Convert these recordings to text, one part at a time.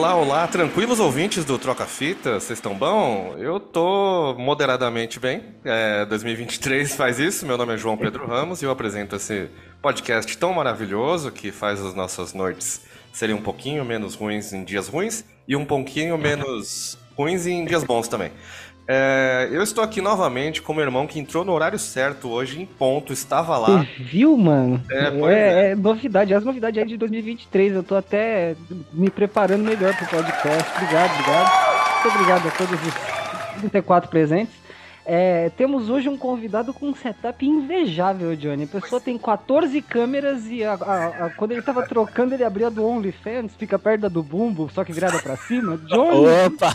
Olá, olá, tranquilos ouvintes do Troca Fita, vocês estão bom? Eu tô moderadamente bem. É, 2023 faz isso. Meu nome é João Pedro Ramos e eu apresento esse podcast tão maravilhoso que faz as nossas noites serem um pouquinho menos ruins em dias ruins e um pouquinho menos ruins em dias bons também. É, eu estou aqui novamente com meu irmão que entrou no horário certo hoje, em ponto, estava lá. Você viu, mano? É, é, é. é novidade, as novidades aí de 2023. Eu tô até me preparando melhor pro podcast. Obrigado, obrigado. Muito obrigado a todos os 34 presentes. É, temos hoje um convidado com um setup invejável, Johnny. A pessoa tem 14 câmeras e a, a, a, quando ele tava trocando, ele abria do OnlyFans, fica perto da do Bumbo, só que virada pra cima. Johnny! Opa!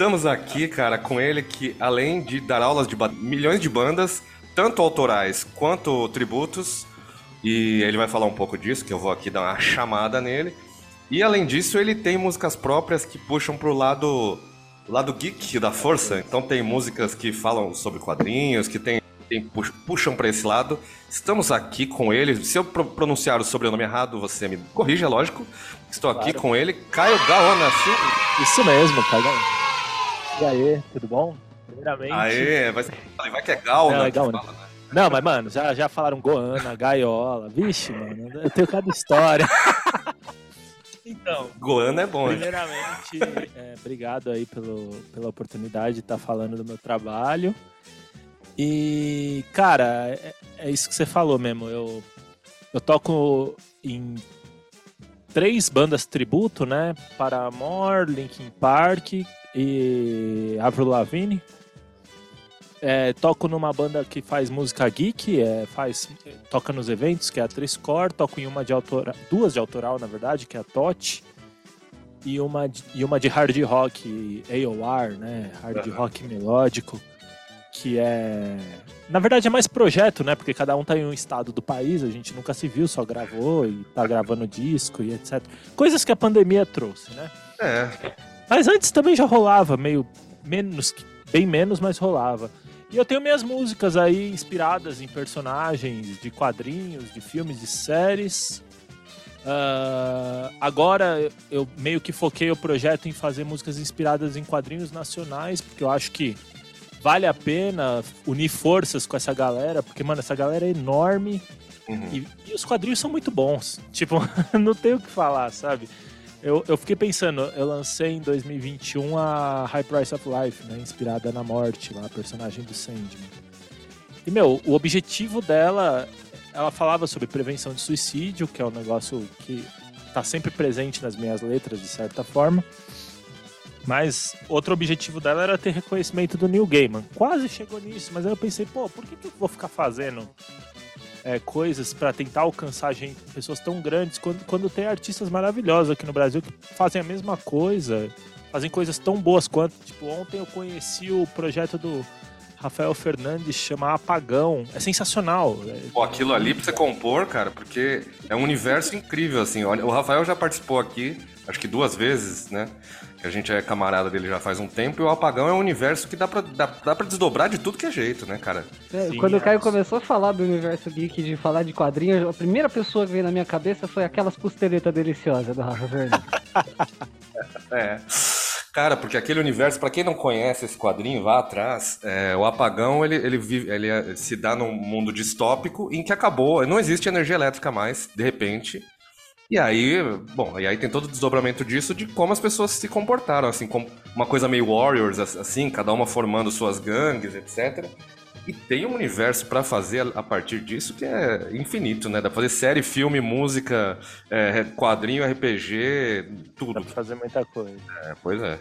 Estamos aqui, cara, com ele que, além de dar aulas de milhões de bandas, tanto autorais quanto tributos, e ele vai falar um pouco disso, que eu vou aqui dar uma chamada nele. E além disso, ele tem músicas próprias que puxam pro lado lado geek da força. Então tem músicas que falam sobre quadrinhos, que tem, tem puxam para esse lado. Estamos aqui com ele. Se eu pronunciar o sobrenome errado, você me corrija, é lógico. Estou aqui claro. com ele, Caio Gaona. Sim? Isso mesmo, Caio Gaona. E aí, tudo bom? Primeiramente. Aê, vai, vai que é Gal, Não, né? É Gal, né? Não, mas, mano, já, já falaram Goana, Gaiola. Vixe, mano, eu tenho cada história. então. Goana é bom, Primeiramente, é, obrigado aí pelo, pela oportunidade de estar falando do meu trabalho. E, cara, é, é isso que você falou mesmo. Eu, eu toco em três bandas tributo, né? Paramore, Linkin Park e Avril Lavigne. É, toco numa banda que faz música geek, é, faz, toca nos eventos, que é a Triscore, toco em uma de autoral, duas de autoral, na verdade, que é a Tot, e uma de, e uma de hard rock, AOR, né, hard rock melódico, que é... Na verdade é mais projeto, né, porque cada um tá em um estado do país, a gente nunca se viu, só gravou e tá gravando disco e etc. Coisas que a pandemia trouxe, né? É. Mas antes também já rolava, meio menos, bem menos, mas rolava. E eu tenho minhas músicas aí inspiradas em personagens de quadrinhos, de filmes, de séries. Uh, agora eu meio que foquei o projeto em fazer músicas inspiradas em quadrinhos nacionais, porque eu acho que vale a pena unir forças com essa galera, porque, mano, essa galera é enorme uhum. e, e, os quadrinhos são muito bons. Tipo, não tem o que falar, sabe? Eu, eu fiquei pensando, eu lancei em 2021 a High Price of Life, né? Inspirada na morte, lá, a personagem do Sandman. E, meu, o objetivo dela, ela falava sobre prevenção de suicídio, que é um negócio que tá sempre presente nas minhas letras, de certa forma. Mas outro objetivo dela era ter reconhecimento do Neil Gaiman. Quase chegou nisso, mas aí eu pensei, pô, por que, que eu vou ficar fazendo é, coisas para tentar alcançar gente, pessoas tão grandes, quando, quando tem artistas maravilhosos aqui no Brasil que fazem a mesma coisa, fazem coisas tão boas quanto. Tipo, ontem eu conheci o projeto do Rafael Fernandes, chama Apagão. É sensacional. Pô, aquilo ali pra você compor, cara, porque é um universo incrível, assim. O Rafael já participou aqui, acho que duas vezes, né? Que a gente é camarada dele já faz um tempo, e o Apagão é um universo que dá pra, dá, dá pra desdobrar de tudo que é jeito, né, cara? É, Sim, quando é. o Caio começou a falar do universo geek, de falar de quadrinhos, a primeira pessoa que veio na minha cabeça foi aquelas costeletas deliciosas do Rafa Verde. é. Cara, porque aquele universo, para quem não conhece esse quadrinho, vá atrás. É, o apagão ele, ele, vive, ele é, se dá num mundo distópico em que acabou, não existe energia elétrica mais, de repente. E aí, bom, e aí tem todo o desdobramento disso de como as pessoas se comportaram, assim, como uma coisa meio Warriors, assim, cada uma formando suas gangues, etc. E tem um universo para fazer a partir disso que é infinito, né? Dá pra fazer série, filme, música, é, quadrinho, RPG, tudo. Dá pra fazer muita coisa. É, pois é.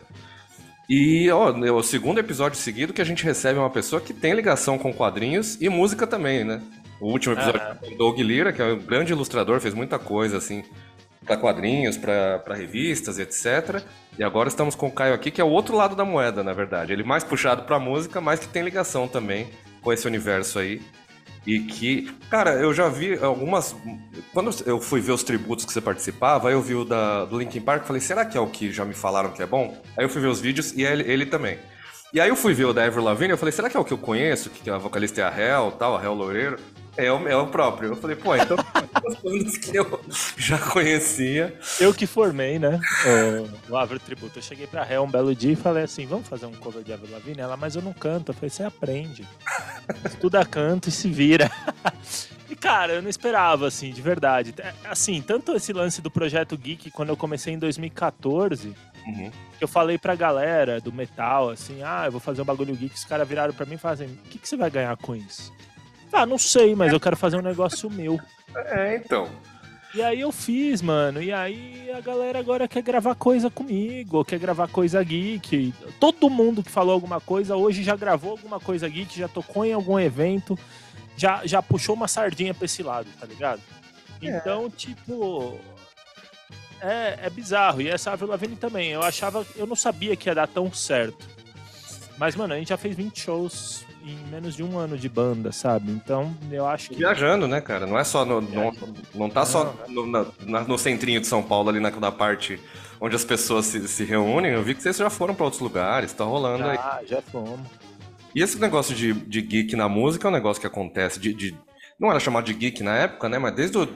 E ó, é o segundo episódio seguido que a gente recebe uma pessoa que tem ligação com quadrinhos e música também, né? O último episódio ah. o Doug Lira, que é um grande ilustrador, fez muita coisa, assim, para quadrinhos, para revistas, etc. E agora estamos com o Caio aqui, que é o outro lado da moeda, na verdade. Ele mais puxado para música, mas que tem ligação também com esse universo aí. E que, cara, eu já vi algumas. Quando eu fui ver os tributos que você participava, aí eu vi o da, do Linkin Park falei, será que é o que já me falaram que é bom? Aí eu fui ver os vídeos e ele, ele também. E aí eu fui ver o da Ever Lavigne, eu falei, será que é o que eu conheço? Que a vocalista é a Hel, tal, a Hel Loureiro? É o, é o próprio. Eu falei, pô, então as bandas que eu já conhecia. Eu que formei, né? O, o Tributo. Eu cheguei pra Ré um belo dia e falei assim: vamos fazer um cover de Avril Lavigne? Ela, mas eu não canto. Eu falei: você aprende. Estuda canto e se vira. E, cara, eu não esperava, assim, de verdade. É, assim, tanto esse lance do Projeto Geek, quando eu comecei em 2014, uhum. eu falei pra galera do metal, assim, ah, eu vou fazer um bagulho geek, os caras viraram pra mim e fazem, o que, que você vai ganhar com isso? Ah, não sei, mas eu quero fazer um negócio meu. É, então. E aí eu fiz, mano. E aí a galera agora quer gravar coisa comigo, quer gravar coisa geek. Todo mundo que falou alguma coisa hoje já gravou alguma coisa geek, já tocou em algum evento, já, já puxou uma sardinha pra esse lado, tá ligado? É. Então, tipo. É, é bizarro. E essa Avril Lavigne também. Eu achava. Eu não sabia que ia dar tão certo. Mas, mano, a gente já fez 20 shows em menos de um ano de banda, sabe? Então, eu acho que. Viajando, né, cara? Não é só. No, não, não tá só no, na, no centrinho de São Paulo, ali naquela parte onde as pessoas se, se reúnem. Eu vi que vocês já foram para outros lugares, tá rolando já, aí. Ah, já fomos. E esse negócio de, de geek na música é um negócio que acontece. De, de, não era chamado de geek na época, né? Mas desde o.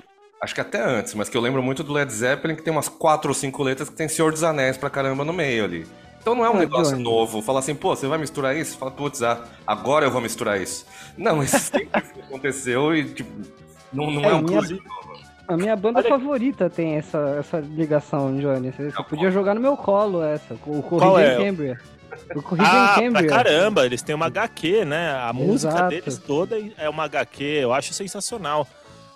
Acho que até antes, mas que eu lembro muito do Led Zeppelin, que tem umas quatro ou cinco letras que tem Senhor dos Anéis pra caramba no meio ali. Então não é um negócio novo. Falar assim, pô, você vai misturar isso? Fala, putz, ah, agora eu vou misturar isso. Não, isso sempre aconteceu e, tipo, não, não é, é um minha, A minha banda Olha... favorita tem essa, essa ligação, Johnny. Você, você podia jogar no meu colo essa, o Corrida é? em Cambria. O Corrida ah, em Cambria. Pra caramba, eles têm uma HQ, né? A Exato. música deles toda é uma HQ, eu acho sensacional.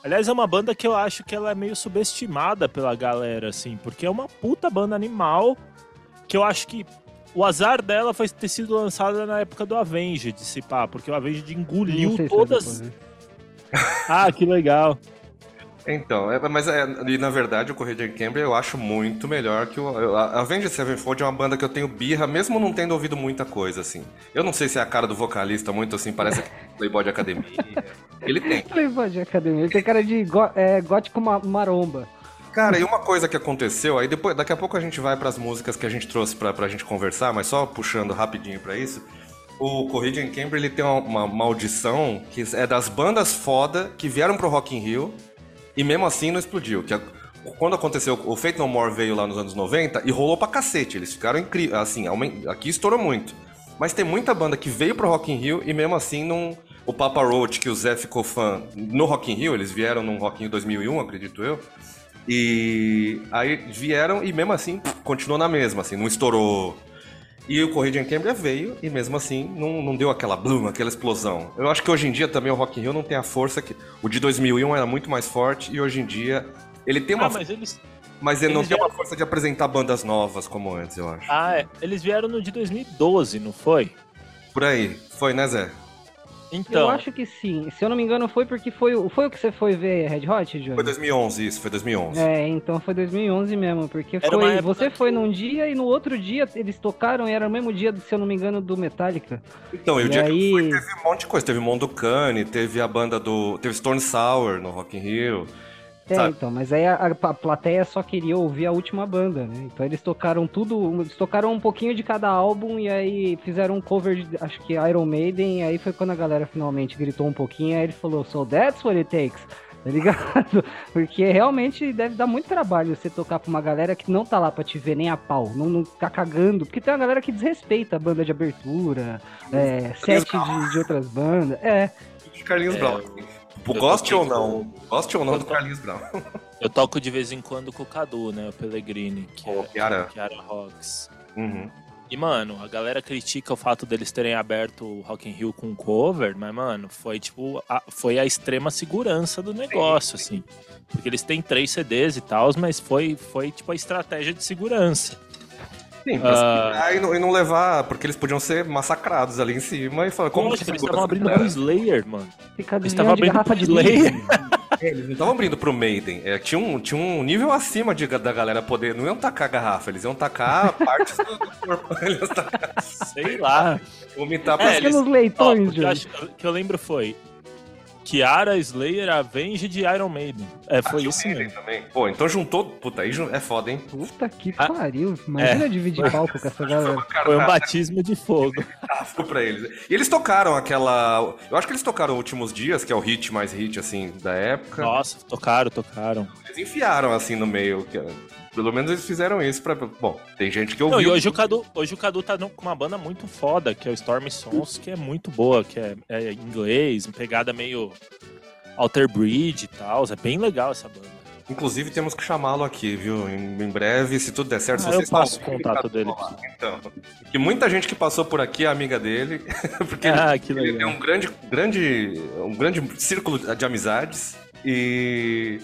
Aliás, é uma banda que eu acho que ela é meio subestimada pela galera, assim, porque é uma puta banda animal que eu acho que o azar dela foi ter sido lançada na época do Avenged, se pá, porque o Avenged engoliu todas. ah, que legal. Então, é, mas é, e na verdade o Corrida de Cambria eu acho muito melhor que o. A Avenged Sevenfold é uma banda que eu tenho birra, mesmo não tendo ouvido muita coisa, assim. Eu não sei se é a cara do vocalista muito assim, parece Playboy de Academia. Ele tem. Playboy de Academia, ele tem cara de é, gótico maromba. Cara, e uma coisa que aconteceu, aí depois, daqui a pouco a gente vai para as músicas que a gente trouxe pra, pra gente conversar, mas só puxando rapidinho para isso. O Corrida em Cambridge ele tem uma, maldição que é das bandas foda que vieram pro Rock in Rio e mesmo assim não explodiu. Que quando aconteceu, o Fate No More veio lá nos anos 90 e rolou pra cacete. Eles ficaram incríveis, assim, aqui estourou muito. Mas tem muita banda que veio pro Rock in Rio e mesmo assim não... O Papa Roach, que o Zé ficou fã no Rock in Rio, eles vieram no Rock in Rio 2001, acredito eu. E aí vieram e mesmo assim continuou na mesma, assim, não estourou. E o Corrida em Cambria veio e mesmo assim não, não deu aquela bloom, aquela explosão. Eu acho que hoje em dia também o Rock in Rio não tem a força que o de 2001 era muito mais forte e hoje em dia ele tem uma ah, mas eles mas ele eles não vieram... tem uma força de apresentar bandas novas como antes, eu acho. Ah, é. Eles vieram no de 2012, não foi? Por aí. Foi, né, Zé? Então. Eu acho que sim. Se eu não me engano, foi porque foi, foi o que você foi ver Red Hot, Johnny? Foi 2011, isso, foi 2011. É, então foi 2011 mesmo, porque foi, você foi num dia e no outro dia eles tocaram e era o mesmo dia, se eu não me engano, do Metallica. Então, e o dia aí... que eu fui, teve um monte de coisa. Teve Mondocane, teve a banda do... Teve Stone Sour no Rock in Rio. É, Sabe? então, mas aí a, a, plateia só queria ouvir a última banda, né? Então eles tocaram tudo, eles tocaram um pouquinho de cada álbum e aí fizeram um cover de, acho que Iron Maiden, e aí foi quando a galera finalmente gritou um pouquinho, aí ele falou, so that's what it takes, tá ligado? Porque realmente deve dar muito trabalho você tocar pra uma galera que não tá lá pra te ver nem a pau, não, não tá cagando, porque tem uma galera que desrespeita a banda de abertura, é, set de, de outras bandas, é. Carlinhos é. Brown. Goste ou não, goste ou não do Carlinhos Brown. Eu toco de vez em quando com o Cadu, né? O Pellegrini, que oh, é Chiara. Chiara Rocks. Uhum. E, mano, a galera critica o fato deles terem aberto o Rock in Rio com cover, mas, mano, foi tipo, a, foi a extrema segurança do negócio, assim. Porque eles têm três CDs e tal, mas foi, foi tipo a estratégia de segurança. Sim, uh... e, não, e não levar, porque eles podiam ser massacrados ali em cima e falar, como Poxa, que eles estavam abrindo pro Slayer, mano. Eles estavam abrindo pro Slayer. É, eles não estavam abrindo pro Maiden. É, tinha, um, tinha um nível acima de, da galera poder. Não iam tacar garrafa, eles iam tacar partes do, do corpo. Eles tacar, Sei lá. Vomitar é, eles, leitões, ó, que, eu acho, que eu lembro foi Kiara, Slayer, Avenged e Iron Maiden. É, foi ah, isso mesmo. Também. Pô, então juntou. Puta, aí é foda, hein? Puta que ah, pariu. Imagina é. dividir palco com essa galera. Foi um batismo de fogo. ah, foi pra eles. E eles tocaram aquela. Eu acho que eles tocaram Últimos Dias, que é o hit mais hit, assim, da época. Nossa, tocaram, tocaram. Eles enfiaram, assim, no meio. Pelo menos eles fizeram isso pra. Bom, tem gente que ouviu. Não, e hoje o Cadu, hoje o Cadu tá com uma banda muito foda, que é o Storm Sons, que é muito boa, que é, é inglês, pegada meio Alter Bridge e tal. É bem legal essa banda. Inclusive temos que chamá-lo aqui, viu? Em, em, breve, se tudo der certo, ah, eu passo o contato dele. Então, que muita gente que passou por aqui é amiga dele, porque ah, ele, ele tem um grande, grande, um grande círculo de amizades e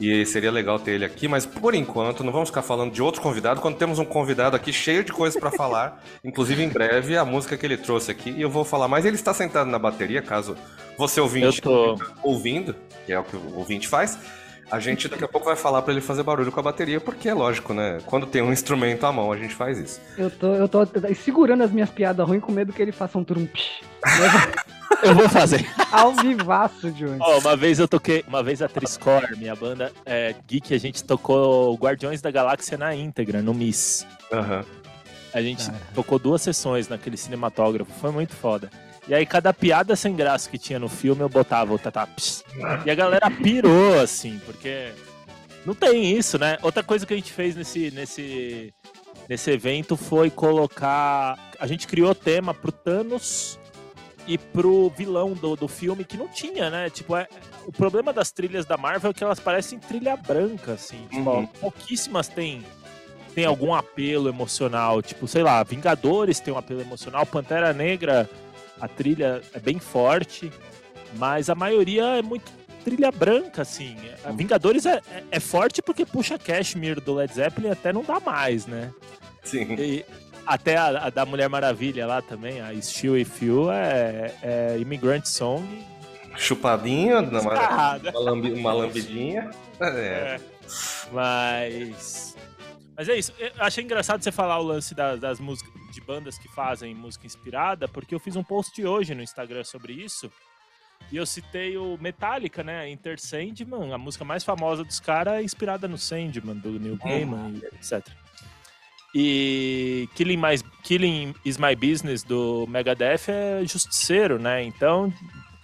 e seria legal ter ele aqui, mas por enquanto não vamos ficar falando de outro convidado, quando temos um convidado aqui cheio de coisas para falar, inclusive em breve a música que ele trouxe aqui, e eu vou falar mais. Ele está sentado na bateria, caso você ouvinte tô... ouvindo, que é o que o ouvinte faz. A gente daqui a pouco vai falar para ele fazer barulho com a bateria, porque é lógico, né? Quando tem um instrumento à mão, a gente faz isso. Eu tô, eu tô segurando as minhas piadas ruins com medo que ele faça um trump. Eu vou fazer. Ao vivaço, Johnny. Oh, uma vez eu toquei, uma vez a Triscore, minha banda é, geek, a gente tocou Guardiões da Galáxia na íntegra, no Miss. Uhum. A gente ah. tocou duas sessões naquele cinematógrafo, foi muito foda. E aí, cada piada sem graça que tinha no filme, eu botava o tataps. E a galera pirou, assim, porque não tem isso, né? Outra coisa que a gente fez nesse, nesse, nesse evento foi colocar. A gente criou tema pro Thanos e pro vilão do, do filme que não tinha, né? Tipo, é, o problema das trilhas da Marvel é que elas parecem trilha branca, assim. Tipo, uhum. pouquíssimas têm tem algum apelo emocional. Tipo, sei lá, Vingadores tem um apelo emocional, Pantera Negra, a trilha é bem forte, mas a maioria é muito trilha branca, assim. A uhum. Vingadores é, é, é forte porque puxa Cashmere do Led Zeppelin até não dá mais, né? Sim. E, até a, a, da Mulher Maravilha lá também, a Still If You, é, é Immigrant Song. Chupadinha, uma, uma, lambi, uma lambidinha. É. é. Mas. Mas é isso. Eu achei engraçado você falar o lance das, das músicas de bandas que fazem música inspirada, porque eu fiz um post hoje no Instagram sobre isso. E eu citei o Metallica, né? Inter Sandman, a música mais famosa dos caras é inspirada no Sandman, do Neil Gaiman, uhum. etc. E Killing, My, Killing Is My Business do Megadeth é justiceiro, né? Então.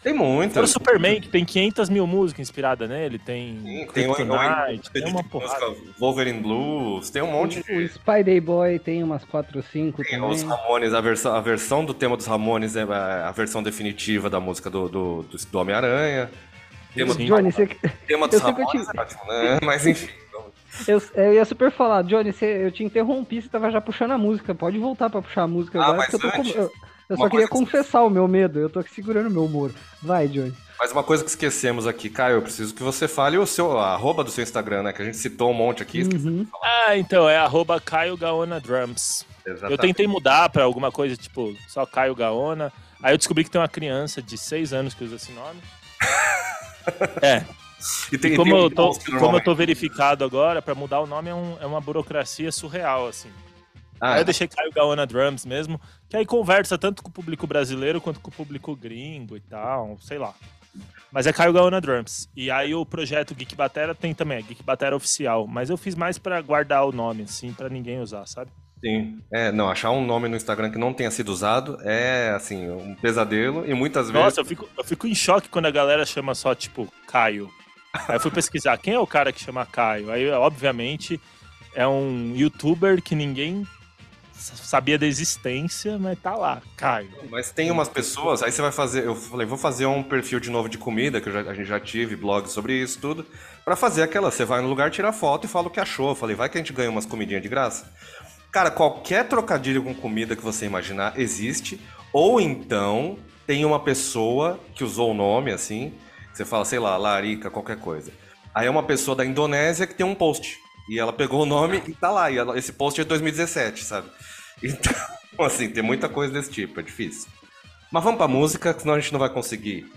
Tem muito. o Superman, que tem 500 mil músicas inspiradas nele, tem. Sim, tem, Kryptonite, tem, tem uma porrada. Wolverine Blues, tem um monte de. O Spider Boy tem umas 4 ou 5 tem também. Os Ramones, a versão, a versão do tema dos Ramones é a versão definitiva da música do, do, do, do Homem-Aranha. Tema, Johnny, do, você... tema dos Ramones te... é ótimo, né? Mas enfim. Eu, eu ia super falar, Johnny, você, eu te interrompi, você tava já puxando a música. Pode voltar pra puxar a música ah, agora. Mas eu, tô, eu, eu só queria confessar o meu medo, eu tô aqui segurando o meu humor. Vai, Johnny. Mas uma coisa que esquecemos aqui, Caio, eu preciso que você fale o seu a arroba do seu Instagram, né? Que a gente citou um monte aqui. Uhum. Ah, então, é arroba Caio Gaona Drums. Exatamente. Eu tentei mudar pra alguma coisa, tipo, só Caio Gaona. Aí eu descobri que tem uma criança de 6 anos que usa esse nome. é, e, tem, e como, tem eu tô, como eu tô verificado agora, para mudar o nome é, um, é, uma burocracia surreal, assim. Ah, aí eu deixei Caio Gaona Drums mesmo, que aí conversa tanto com o público brasileiro quanto com o público gringo e tal, sei lá. Mas é Caio Gaona Drums. E aí o projeto Geek Batera tem também, é Geek Batera Oficial. Mas eu fiz mais para guardar o nome, assim, para ninguém usar, sabe? Sim. É, não, achar um nome no Instagram que não tenha sido usado é, assim, um pesadelo e muitas vezes. Nossa, eu fico, eu fico em choque quando a galera chama só, tipo, Caio. Aí eu fui pesquisar quem é o cara que chama Caio. Aí, obviamente, é um youtuber que ninguém sabia da existência, mas tá lá, Caio. Mas tem umas pessoas, aí você vai fazer, eu falei, vou fazer um perfil de novo de comida, que já, a gente já tive blog sobre isso tudo, para fazer aquela, você vai no lugar, tira foto e fala o que achou. Eu falei, vai que a gente ganha umas comidinhas de graça. Cara, qualquer trocadilho com comida que você imaginar existe, ou então tem uma pessoa que usou o nome assim, você fala, sei lá, Larica, qualquer coisa. Aí é uma pessoa da Indonésia que tem um post. E ela pegou o nome e tá lá. E ela, esse post é de 2017, sabe? Então, assim, tem muita coisa desse tipo, é difícil. Mas vamos pra música, senão a gente não vai conseguir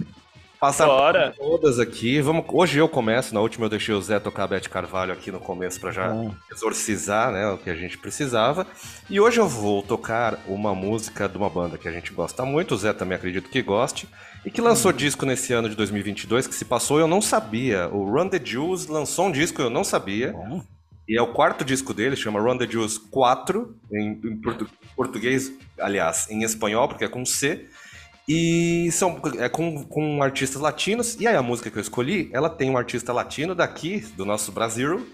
Passar Bora. todas aqui. Vamos, hoje eu começo, na última eu deixei o Zé tocar a Beth Carvalho aqui no começo para já ah. exorcizar né, o que a gente precisava. E hoje eu vou tocar uma música de uma banda que a gente gosta muito, o Zé também acredito que goste, e que lançou hum. disco nesse ano de 2022, que se passou eu não sabia. O Run the Jewels lançou um disco eu não sabia. E é o quarto disco dele, chama Run the Jewels 4, em, em português, aliás, em espanhol, porque é com C. E são é com, com artistas latinos. E aí a música que eu escolhi, ela tem um artista latino daqui, do nosso Brasil.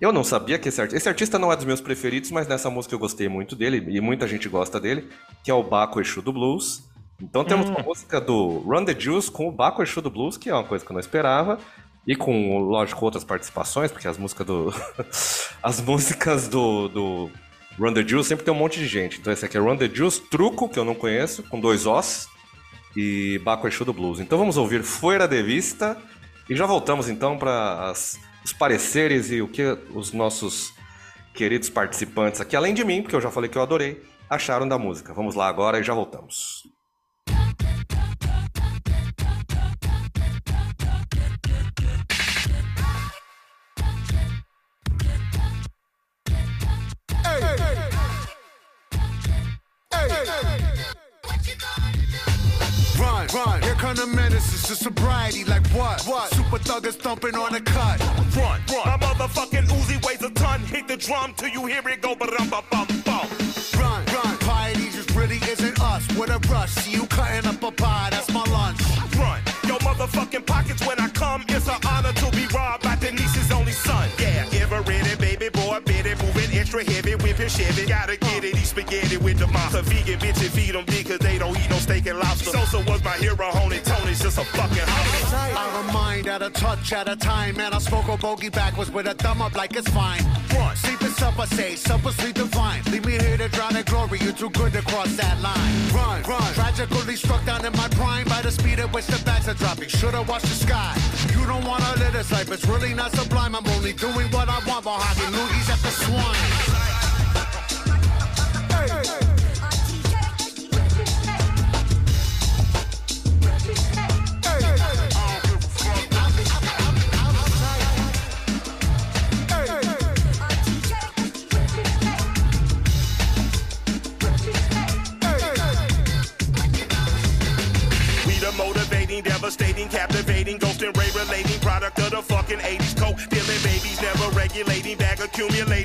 Eu não sabia que esse artista. Esse artista não é dos meus preferidos, mas nessa música eu gostei muito dele, e muita gente gosta dele, que é o Baco Exu do Blues. Então temos hum. uma música do Run the Juice com o Baco Exu do Blues, que é uma coisa que eu não esperava. E com, lógico, outras participações, porque as músicas do. as músicas do, do Run the Juice sempre tem um monte de gente. Então esse aqui é Run the Juice, Truco, que eu não conheço, com dois Os e Baco Exu do Blues. Então vamos ouvir Fora de Vista e já voltamos então para os pareceres e o que os nossos queridos participantes aqui, além de mim, porque eu já falei que eu adorei, acharam da música. Vamos lá agora e já voltamos. Run. Here come the menaces to sobriety, like what? What? Super thuggers thumping on the cut. Run, run. My motherfucking Uzi weighs a ton. Hit the drum till you hear it go, but um, bum, bum, bum. Run, run. Piety just really isn't us. With a rush, see you cutting up a pie, that's my lunch. Run. Yo, motherfucking pockets when I come. It's an honor to whipping Chevy. Gotta get it, eat spaghetti with the monster. Vegan bitches feed them because they don't eat no steak and lobster. Sosa was my hero, homie. Tony's just a fucking hustler. Out of mind, at a touch at a time. Man, I smoke a bogey backwards with a thumb up like it's fine. Run. Sleep is supper, say, supper, sleep divine. Leave me here to drown in glory. You're too good to cross that line. Run, run. Tragically struck down in my prime by the speed at which the bags are dropping. Should've watched the sky. You don't wanna live this life, it's really not sublime. I'm only doing what I want while having loogies at the swine. Devastating, captivating, ghost and ray relating, product of the fucking 80s coke, dealing babies, never regulating, bag accumulating.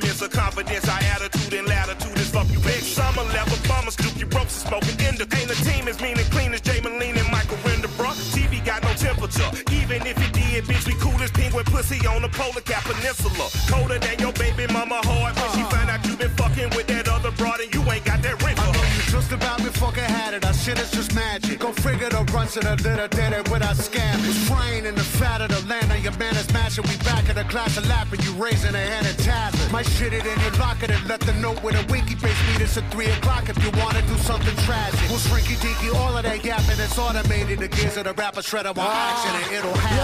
Compliments or confidence. Our attitude and latitude is fuck you, bitch. Summer level bummers, Dookie ropes is smoking indica. Ain't a team as mean and clean as Jay Moline and Michael Renderbrook. TV got no temperature. Even if it did, bitch, we cool as penguin pussy on the polar cap peninsula. Colder than your baby mama heart when she uh-huh. find out you been fucking with that other broad and you ain't got that ring. I know you just about fucking had it. Our shit is just magic. Go figure the runs to the litter, did it without scamming. Was frying in the fat of the land on your man is mashing. We back in the class of lapping. You raising a hand and tazzing. My shit it in your locker and let the note with a winky face meet us at 3 o'clock if you wanna do something tragic. We'll shrinky dinky all of that yapping. It's automated. The gears of the rapper shredder while action and it'll happen.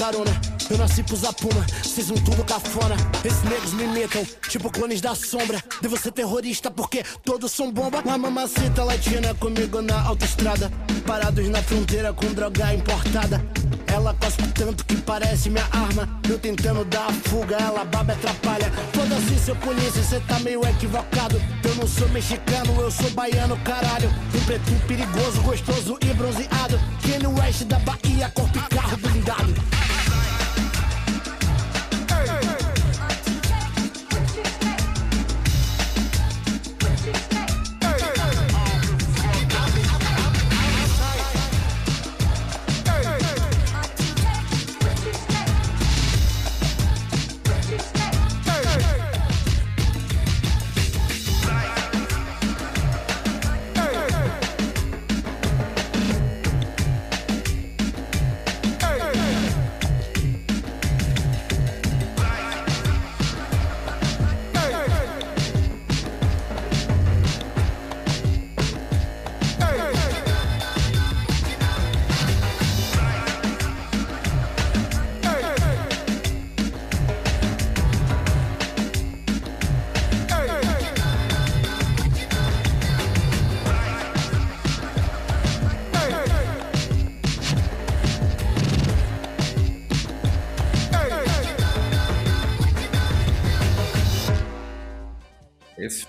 Carona. Eu nasci pros Apuma, vocês tudo cafona. Esses negros me imitam, tipo clones da sombra. Devo ser terrorista porque todos são bomba. Uma mamacita latina comigo na autoestrada. Parados na fronteira com droga importada. Ela cospe tanto que parece minha arma. Eu tentando dar a fuga, ela baba atrapalha. Foda-se, seu polícia, cê tá meio equivocado. Eu não sou mexicano, eu sou baiano, caralho. Um preto perigoso, gostoso e bronzeado. Kanye West da Bahia, corpo e carro blindado.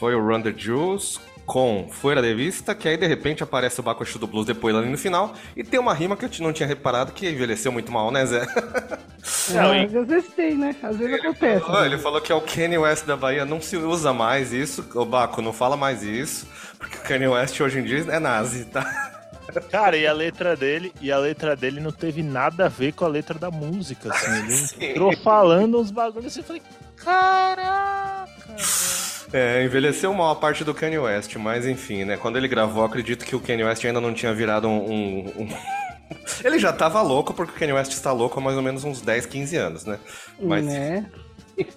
Foi o Run the Jewels com Fora de Vista, que aí de repente aparece o Bakushu do Blues depois ali no final, e tem uma rima que eu não tinha reparado que envelheceu muito mal, né, Zé? Não, é, às vezes tem, né? Às vezes ele acontece. Falou, né? Ele falou que é o Kanye West da Bahia, não se usa mais isso, o Baco, não fala mais isso, porque o Kanye West hoje em dia é nazi, tá? Cara, e a letra dele, e a letra dele não teve nada a ver com a letra da música, assim. Ele entrou falando uns bagulhos assim, eu falei, caraca. É, envelheceu mal a parte do Kanye West, mas enfim, né? Quando ele gravou, acredito que o Kanye West ainda não tinha virado um. um- um- ele já tava louco, porque o Kanye West está louco há mais ou menos uns 10, 15 anos, né? Mas, Né?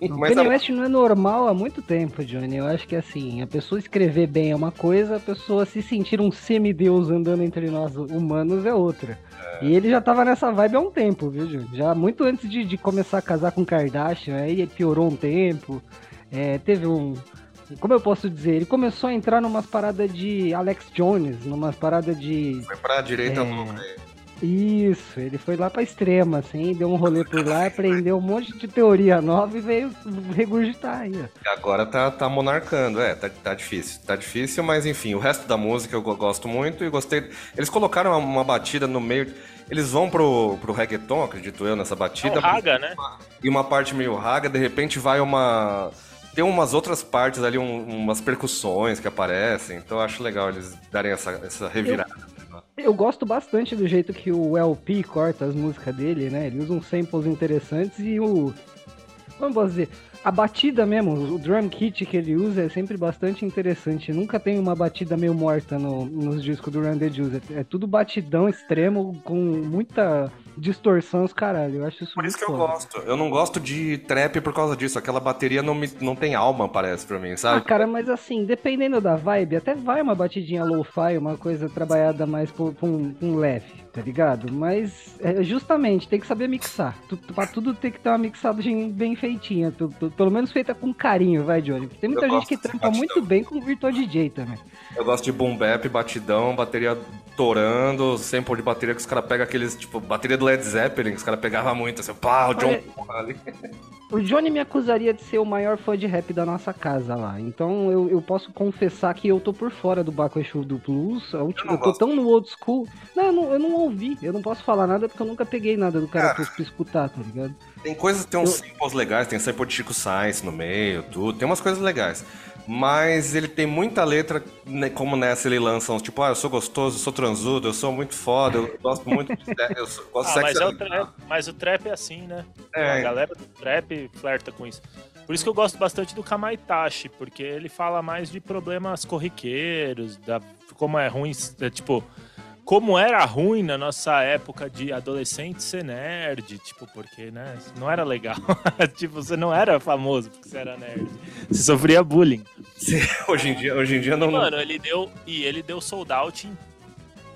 O mas Kanye West não é normal há muito tempo, Johnny. Eu acho que assim, a pessoa escrever bem é uma coisa, a pessoa se sentir um semideus andando entre nós humanos é outra. E ele já tava nessa vibe há um tempo, viu, Johnny? Já muito antes de, de começar a casar com Kardashian, aí piorou um tempo. É, teve um. Como eu posso dizer? Ele começou a entrar numas paradas de Alex Jones, numas paradas de. foi pra direita É. louca aí. Isso, ele foi lá pra extrema, assim, deu um rolê por lá, aprendeu um monte de teoria nova e veio regurgitar aí, ó. Agora tá, tá monarcando, é, tá, tá difícil. Tá difícil, mas enfim, o resto da música eu go- gosto muito e gostei. Eles colocaram uma, uma batida no meio. Eles vão pro, pro reggaeton, acredito eu, nessa É batida. o Raga, né? E uma parte meio raga, de repente vai uma. Tem umas outras partes ali, um- umas percussões que aparecem. Então eu acho legal eles darem essa, essa revirada. Eu gosto bastante do jeito que o LP corta as músicas dele, né? Ele usa uns samples interessantes e o. Posso dizer? A batida mesmo, o drum kit que ele usa é sempre bastante interessante. Nunca tem uma batida meio morta no- nos discos do Run the Juice. É, é tudo batidão extremo, com muita distorção, os caralho. Eu acho isso Por isso que eu foda. gosto. Eu não gosto de trap por causa disso. Aquela bateria não, me, não tem alma, parece pra mim, Ah, sabe? cara, mas assim, dependendo da vibe, até vai uma batidinha lo-fi, uma coisa trabalhada mais por um, um leve, tá ligado? Mas, é, justamente, tem que saber mixar. Tu, pra tudo tem que ter uma mixagem bem feitinha, tu- tu- pelo menos feita com carinho, vai, Johnny? Porque tem muita Eu gente que trampa batidão. muito bem com o Virtual DJ também. Eu gosto de boom bap, batidão, bateria torando, sample de bateria que os caras pegam aqueles, tipo, bateria do Led Zeppelin, que os caras pegavam muito, assim, pá, o John Olha- Paul ali. O Johnny me acusaria de ser o maior fã de rap da nossa casa lá. Então eu, eu posso confessar que eu tô por fora do Baco Exu do Blues. A última- não Eu, tô tão no old school. Não eu, não, eu não ouvi. Eu não posso falar nada porque eu nunca peguei nada do cara Cara. pra, pra escutar, tá ligado? Tem coisas, tem uns Eu- samples legais, tem sample de Chico Sainz no meio, tudo, tem umas coisas legais. Mas ele tem muita letra, né, como nessa ele lança uns, tipo, ah, eu sou gostoso, eu sou transudo, eu sou muito foda, eu gosto muito de eu sou- gosto Ah, de mas, é o trap, mas o trap é assim, né? É. A galera do trap flerta com isso. Por isso que eu gosto bastante do Kamaitachi, porque ele fala mais de problemas corriqueiros, da, como é ruim, é, tipo, como era ruim na nossa época de adolescente ser nerd, tipo, porque, né, não era legal. tipo, você não era famoso porque você era nerd. Você sofria bullying. Hoje em dia, hoje em dia não, Mano, ele deu. E ele deu sold out em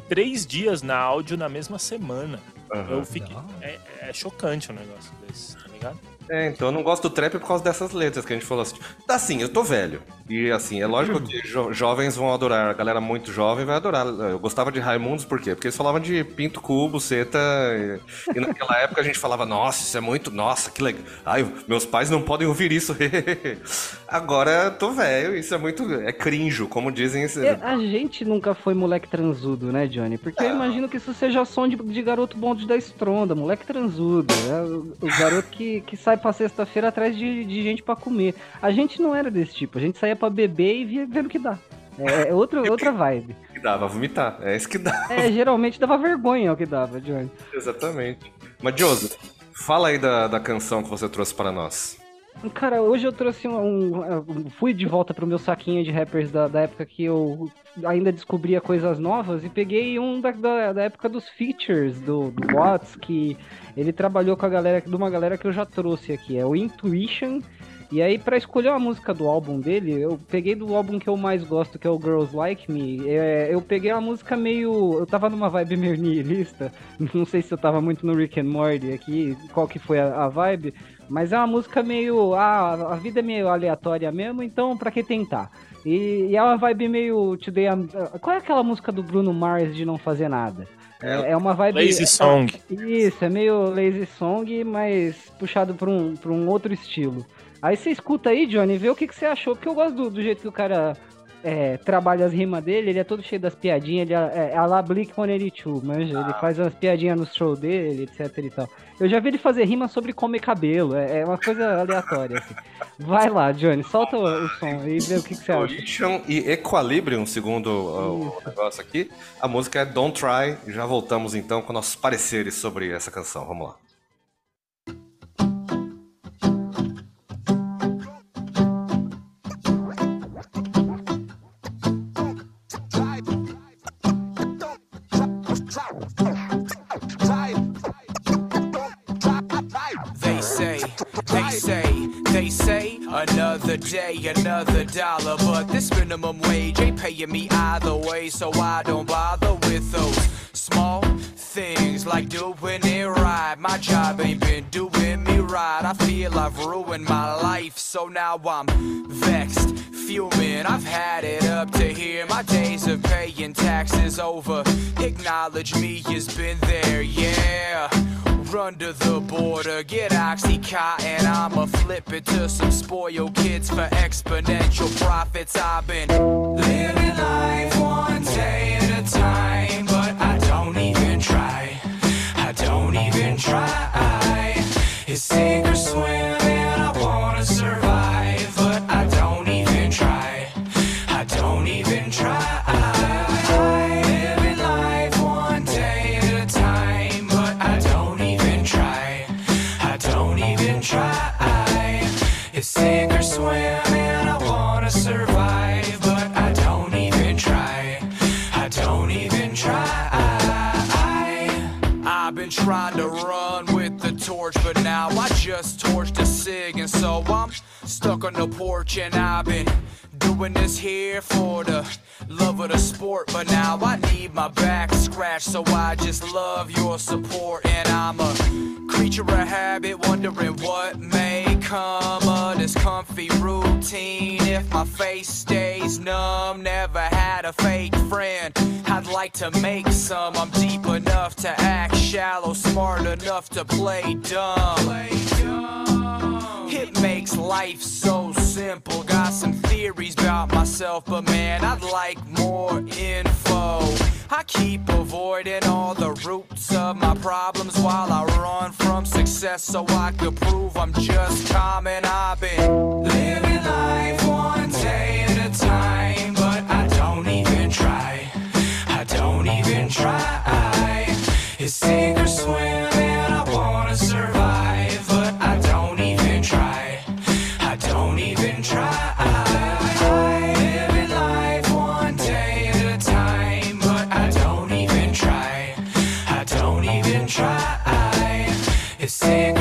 três dias na áudio na mesma semana. Aham. Eu fiquei. É, é chocante um negócio desse, tá ligado? É, então eu não gosto do trap por causa dessas letras que a gente falou assim. Assim, eu tô velho. E assim, é lógico que jo- jovens vão adorar. A galera muito jovem vai adorar. Eu gostava de Raimundos por quê? Porque eles falavam de pinto, cubo, seta. E, e naquela época a gente falava, nossa, isso é muito. Nossa, que legal. Ai, meus pais não podem ouvir isso. Agora eu tô velho, isso é muito. É crinjo, como dizem. É, a gente nunca foi moleque transudo, né, Johnny? Porque eu imagino que isso seja som de, de garoto bonde da estronda, moleque transudo. É o, o garoto que, que sai pra sexta-feira atrás de, de gente pra comer. A gente não era desse tipo, a gente saía pra beber e vendo que dá. É, é outra, outra vibe. Que dava vomitar. É isso que dá. É, geralmente dava vergonha o que dava, Johnny. Exatamente. Mas, Joseph, fala aí da, da canção que você trouxe para nós. Cara, hoje eu trouxe um, um- um- Fui de volta pro meu saquinho de rappers da, da época que eu ainda descobria coisas novas e peguei um da, da, da época dos features do, do Watts, que ele trabalhou com a galera, de uma galera que eu já trouxe aqui, é o Intuition. E aí, pra escolher uma música do álbum dele, eu peguei do álbum que eu mais gosto, que é o Girls Like Me. É, eu peguei uma música meio. Eu tava numa vibe meio nihilista. Não sei se eu tava muito no Rick and Morty aqui, qual que foi a, a vibe. Mas é uma música meio. Ah, a vida é meio aleatória mesmo, então pra que tentar? E, e é uma vibe meio. Today I'm- Qual é aquela música do Bruno Mars de não fazer nada? É, é uma vibe. Lazy Song. Isso, é meio lazy song, mas puxado pra um, pra um outro estilo. Aí você escuta aí, Johnny, e vê o que, que você achou, porque eu gosto do, do jeito que o cara é, trabalha as rimas dele, ele é todo cheio das piadinhas, ele é, é a la Blink 182, manja, ah. ele faz umas piadinhas no show dele, etc e tal. Eu já vi ele fazer rima sobre comer cabelo, é, é uma coisa aleatória, assim. Vai lá, Johnny, solta o, o som e vê o que, que você acha. Collision e Equilibrium, segundo o, o negócio aqui. A música é Don't Try, já voltamos então com nossos pareceres sobre essa canção, vamos lá. Another dollar. But this minimum wage ain't paying me either way, so I don't bother with those small things like doing it right. My job ain't been doing me right. I feel I've ruined my life, so now I'm vexed, fuming. I've had it up to here. My days of paying taxes over. Acknowledge me has been there, yeah run to the border, get Oxycontin. I'ma flip it to some spoiled kids for exponential profits. I've been living life one day at a time, but I don't even try. I don't even try. It's sink or swim, sink or swim and I wanna survive, but I don't even try. I don't even try. I've been trying to run with the torch, but now I just torched a cig, and so I'm stuck on the porch, and I've been doing this here for the love of the sport, but now I need my back scratched, so I just love your support, and I'm a creature of habit, wondering what may come comfy routine. If my face stays numb, never had a fake friend. Like to make some. I'm deep enough to act shallow, smart enough to play dumb. Play dumb. It makes life so simple. Got some theories about myself, but man, I'd like more info. I keep avoiding all the roots of my problems while I run from success so I could prove I'm just common. I've been living life one day at a time, don't even try. It's sink or swim, and I wanna survive, but I don't even try. I don't even try. sink or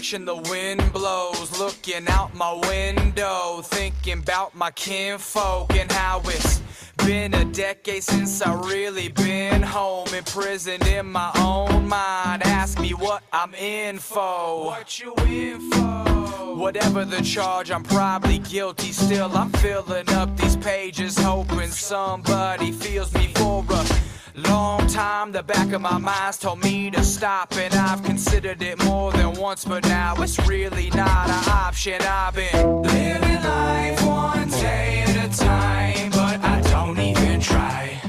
direction the wind blows, looking out my window, thinking about my kinfolk and how it's been a decade since I really been home, imprisoned in my own mind. Ask me what I'm in for. What you in for? Whatever the charge, I'm probably guilty. Still, I'm filling up these pages, hoping somebody feels me for a long time. The back of my mind's told me to stop, and I've considered it more than once, but now it's really not an option. I've been living life one day at a time, but I don't even try.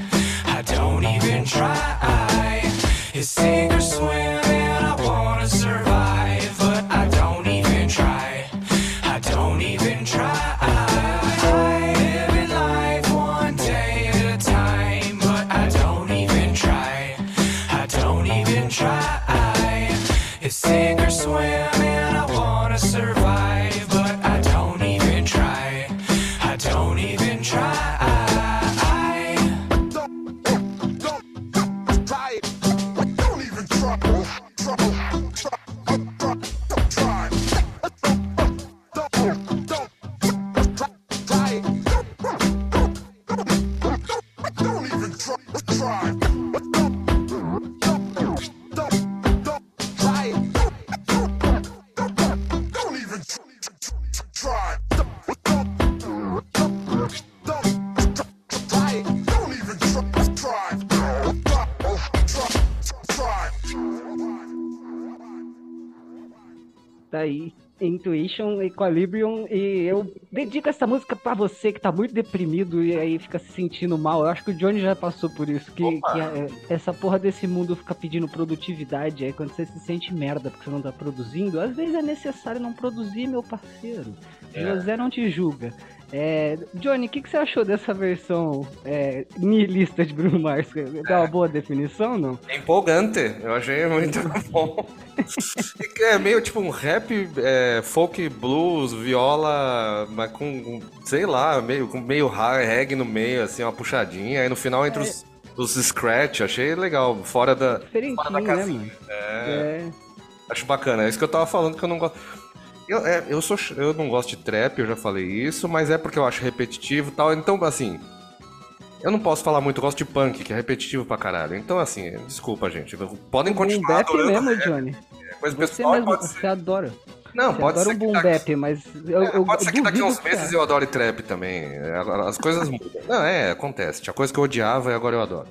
I don't even try. It's sink or swim, and I wanna survive, but I don't even try. I don't even try. Life one day at a time, but I don't even try. I don't even try. It's sink or swim, Intuition, Equilibrium, e eu dedico essa música pra você que tá muito deprimido e aí fica se sentindo mal. Eu acho que o Johnny já passou por isso, que, que é, essa porra desse mundo fica pedindo produtividade, aí quando você se sente merda porque você não tá produzindo, às vezes é necessário não produzir, meu parceiro. É. José não te julga. É, Johnny, o que, que você achou dessa versão é, nihilista de Bruno Mars? Dá uma boa definição, não? É empolgante, eu achei muito bom. é meio tipo um rap, é, folk, blues, viola, mas com, sei lá, meio, com meio reggae no meio, assim, uma puxadinha, aí no final entre os, os scratch, achei legal, fora da, fora da né, casinha. mano? É, É. acho bacana, é isso que eu tava falando que eu não gosto. Eu, é, eu, sou, eu não gosto de trap, eu já falei isso, mas é porque eu acho repetitivo e tal. Então, assim, eu não posso falar muito, eu gosto de punk, que é repetitivo pra caralho. Então, assim, desculpa, gente. Podem Boom continuar bap adorando mesmo, rap, Johnny. Mas o Você pessoal mesmo, você adora. Não, Você pode adora ser um que boom bap, mas eu, É, eu pode ser que daqui a uns meses você- eu adore trap também. É, As coisas mudam. Não, é, acontece. Tinha coisa que eu odiava e agora eu adoro.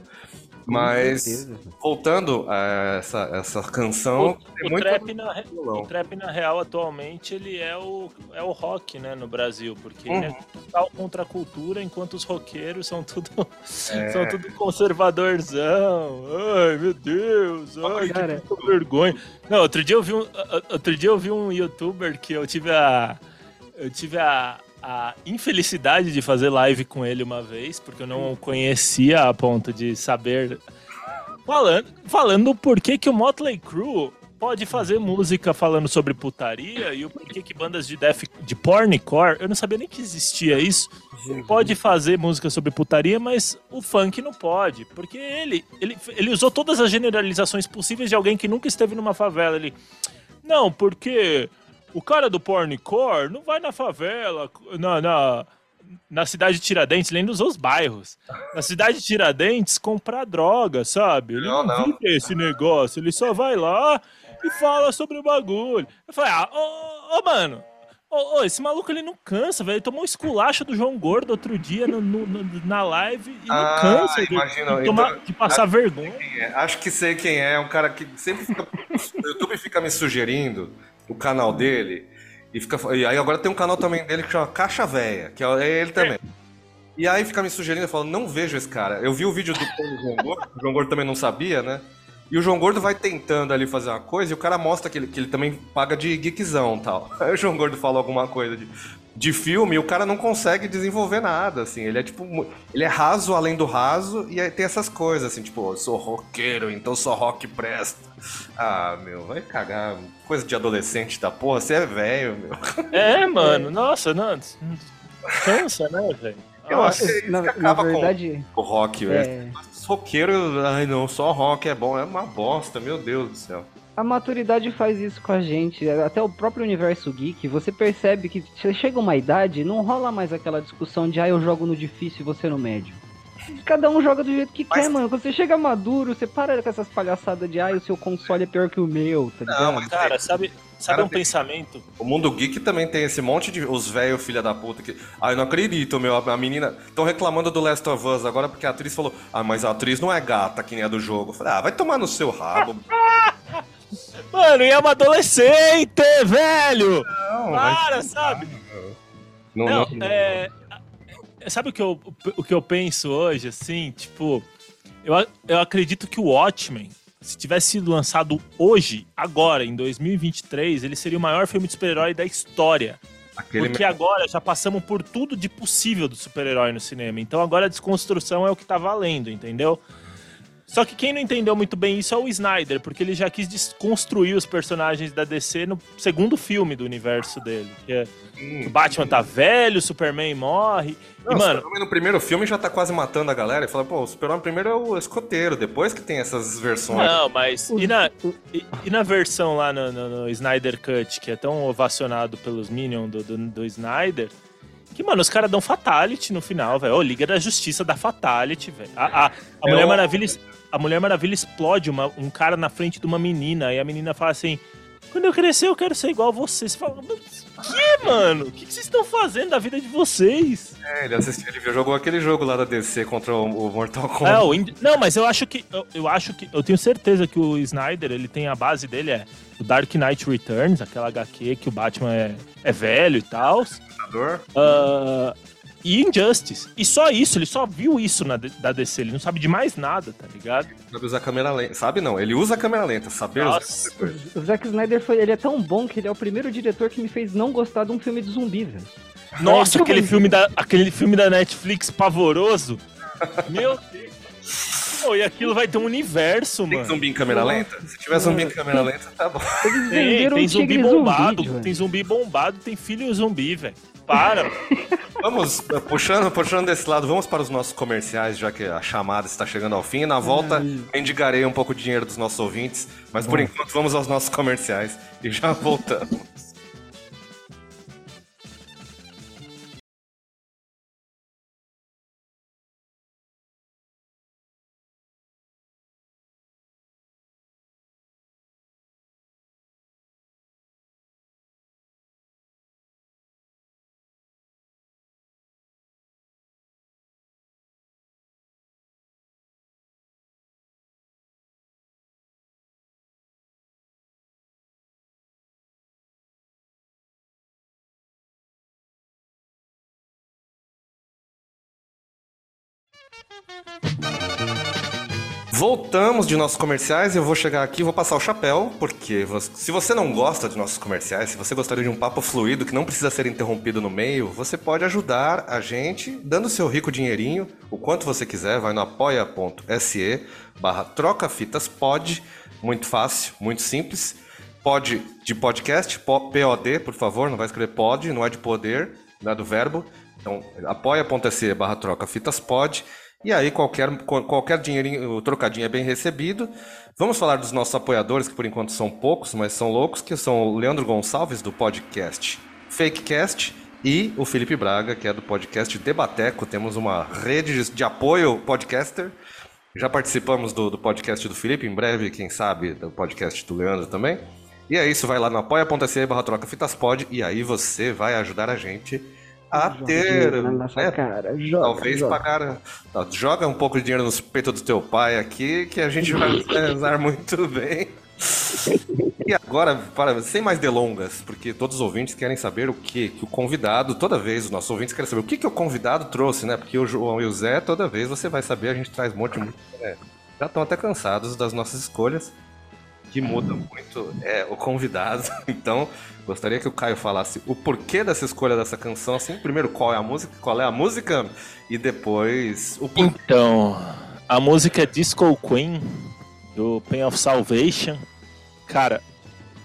Mas, voltando a essa, essa canção, O, muito trap na, o trap, na real, atualmente, ele é o, é o rock, né, no Brasil. Porque ele Uhum. é total contra a cultura, enquanto os roqueiros são tudo, É. são tudo conservadorzão. Ai, meu Deus, ai, Cara. que vergonha. Não, outro dia eu vi um, outro dia eu vi um youtuber que eu tive a... Eu tive a, a infelicidade de fazer live com ele uma vez, porque eu não o conhecia a ponto de saber Falando, falando por que, que o Motley Crue pode fazer música falando sobre putaria e o porquê que bandas de death, de porncore, eu não sabia nem que existia isso, pode fazer música sobre putaria, mas o funk não pode, porque ele, ele, ele usou todas as generalizações possíveis de alguém que nunca esteve numa favela. Ele, não, porque o cara do porncore não vai na favela, na, na, na cidade de Tiradentes, ele ainda usou os bairros. Na cidade de Tiradentes comprar droga, sabe? Ele Não, não, não. vive esse negócio, ele só vai lá e fala sobre o bagulho. Eu falei, ah, ô, ô, mano, ô, ô, esse maluco ele não cansa, velho. Ele tomou um esculacho do João Gordo outro dia no, no- no- na live e não Ah, cansa de, imagina, de tomar- então- de passar vergonha. É, acho que sei quem é, um cara que sempre fica. o YouTube fica me sugerindo o canal dele. E, fica, e aí agora tem um canal também dele que chama Caixa Véia, que é ele também. E aí fica me sugerindo, eu falo, não vejo esse cara. Eu vi o vídeo do João Gordo, o João Gordo também não sabia, né? E o João Gordo vai tentando ali fazer uma coisa e o cara mostra que ele, que ele também paga de geekzão e tal. Aí o João Gordo fala alguma coisa de, de filme o cara não consegue desenvolver nada, assim. Ele é tipo. Ele é raso além do raso e aí tem essas coisas, assim, tipo, eu sou roqueiro, então só rock presta. Ah, meu, vai cagar. Coisa de adolescente da porra, você é velho, meu. É, mano, nossa, não. Cansa, né, velho? Eu Ah, acho que na, que na acaba verdade, com o rock, velho. é, Os roqueiros, ai não, só rock é bom, é uma bosta, meu Deus do céu. A maturidade faz isso com a gente. Até o próprio universo geek, você percebe que você chega uma idade, não rola mais aquela discussão de ah, eu jogo no difícil e você no médio. Cada um joga do jeito que Mas- quer, mano. Quando você chega maduro, você para com essas palhaçadas de ah, o seu console é pior que o meu, tá ligado? Não, mas Cara, sabe, sabe Cara, um tem- pensamento? O mundo geek também tem esse monte de. Os velhos filha da puta que. Ai, não acredito, meu. A menina. Estão reclamando do Last of Us agora porque a atriz falou. Ah, mas a atriz não é gata que nem a do jogo. Eu falei, ah, vai tomar no seu rabo. Mano, e é uma adolescente, velho! Não, Para, sabe? Não, Não, não- é, é, Sabe o que, eu, o que eu penso hoje, assim? Tipo, eu, eu acredito que o Watchmen, se tivesse sido lançado hoje, agora, em 2023, ele seria o maior filme de super-herói da história. aquele Porque agora já passamos por tudo de possível do super-herói no cinema. Então agora a desconstrução é o que tá valendo, entendeu? Só que quem não entendeu muito bem isso é o Snyder, porque ele já quis desconstruir os personagens da DC no segundo filme do universo dele. Que é, Hum. o Batman tá velho, o Superman morre. Não, e, o mano, Superman no primeiro filme já tá quase matando a galera. E fala, pô, o Superman primeiro é o escoteiro, depois que tem essas versões. Não, mas. E na, e, e na versão lá no, no- no Snyder Cut, que é tão ovacionado pelos Minions do, do, do Snyder, que, mano, os caras dão Fatality no final, velho. Ô, Liga da Justiça da Fatality, velho. A, a, a, É Mulher o- Maravilha, a Mulher Maravilha explode uma- um cara na frente de uma menina, e a menina fala assim: quando eu crescer, eu quero ser igual a você. Você fala, "Mas Que, mano? O que, que vocês estão fazendo da vida de vocês? É, ele assistiu, ele jogou aquele jogo lá da DC contra o, o Mortal Kombat. É, o Ind- Não, mas eu acho que. Eu, eu acho que. Eu tenho certeza que o Snyder, ele tem a base dele é o Dark Knight Returns, aquela HQ que o Batman é, é velho e tal. computador. E Injustice. E só isso, ele só viu isso na, da DC, ele não sabe de mais nada, tá ligado? Sabe usar câmera lenta. Sabe não, ele usa a câmera lenta. Saber usar Nossa. O Zack Snyder foi, ele é tão bom que ele é o primeiro diretor que me fez não gostar de um filme de zumbi, velho. Nossa, É, aquele filme, da, aquele filme da Netflix pavoroso. Meu Deus. Pô, e aquilo vai ter um universo, Tem mano. zumbi em câmera lenta? Se tiver zumbi em câmera lenta, tá bom. Eles Tem, tem um zumbi bombado, zumbi, tem zumbi bombado, tem filho zumbi, velho. Para. Vamos, eh, puxando, puxando desse lado, vamos para os nossos comerciais, já que a chamada está chegando ao fim. Na volta, mendigarei um pouco de dinheiro dos nossos ouvintes, mas por enquanto vamos aos nossos comerciais e já voltamos. Voltamos de nossos comerciais eu vou chegar aqui vou passar o chapéu, porque se você não gosta de nossos comerciais, se você gostaria de um papo fluido que não precisa ser interrompido no meio, você pode ajudar a gente dando seu rico dinheirinho, o quanto você quiser, vai no apoia.se barra trocafitaspod, muito fácil, muito simples. Pod de podcast, po- POD, por favor, não vai escrever pod, não é de poder, não é do verbo. Então, apoia.se barra troca fitas pod. E aí, qualquer, qual- qualquer dinheirinho, trocadinho é bem recebido. Vamos falar dos nossos apoiadores, que por enquanto são poucos, mas são loucos, que são o Leandro Gonçalves, do podcast Fakecast, e o Felipe Braga, que é do podcast Debateco. Temos uma rede de apoio podcaster. Já participamos do, do podcast do Felipe, em breve, quem sabe, do podcast do Leandro também. E é isso, vai lá no apoia.se barra troca fitas pod, e aí você vai ajudar a gente a Joga ter. né, cara. Joga, Talvez joga. pagar. Tá, Joga um pouco de dinheiro nos peitos do teu pai aqui, que a gente vai usar muito bem. E agora, para, sem mais delongas, porque todos os ouvintes querem saber o que, que o convidado, toda vez os nossos ouvintes querem saber o que, que o convidado trouxe, né? Porque o João e o Zé, toda vez você vai saber, a gente traz um monte de né? Já estão até cansados das nossas escolhas, que mudam muito é, o convidado. Então, gostaria que o Caio falasse o porquê dessa escolha dessa canção, assim. Primeiro, qual é a música, qual é a música, e depois o porquê. Então, a música é Disco Queen, do Pain of Salvation. Cara,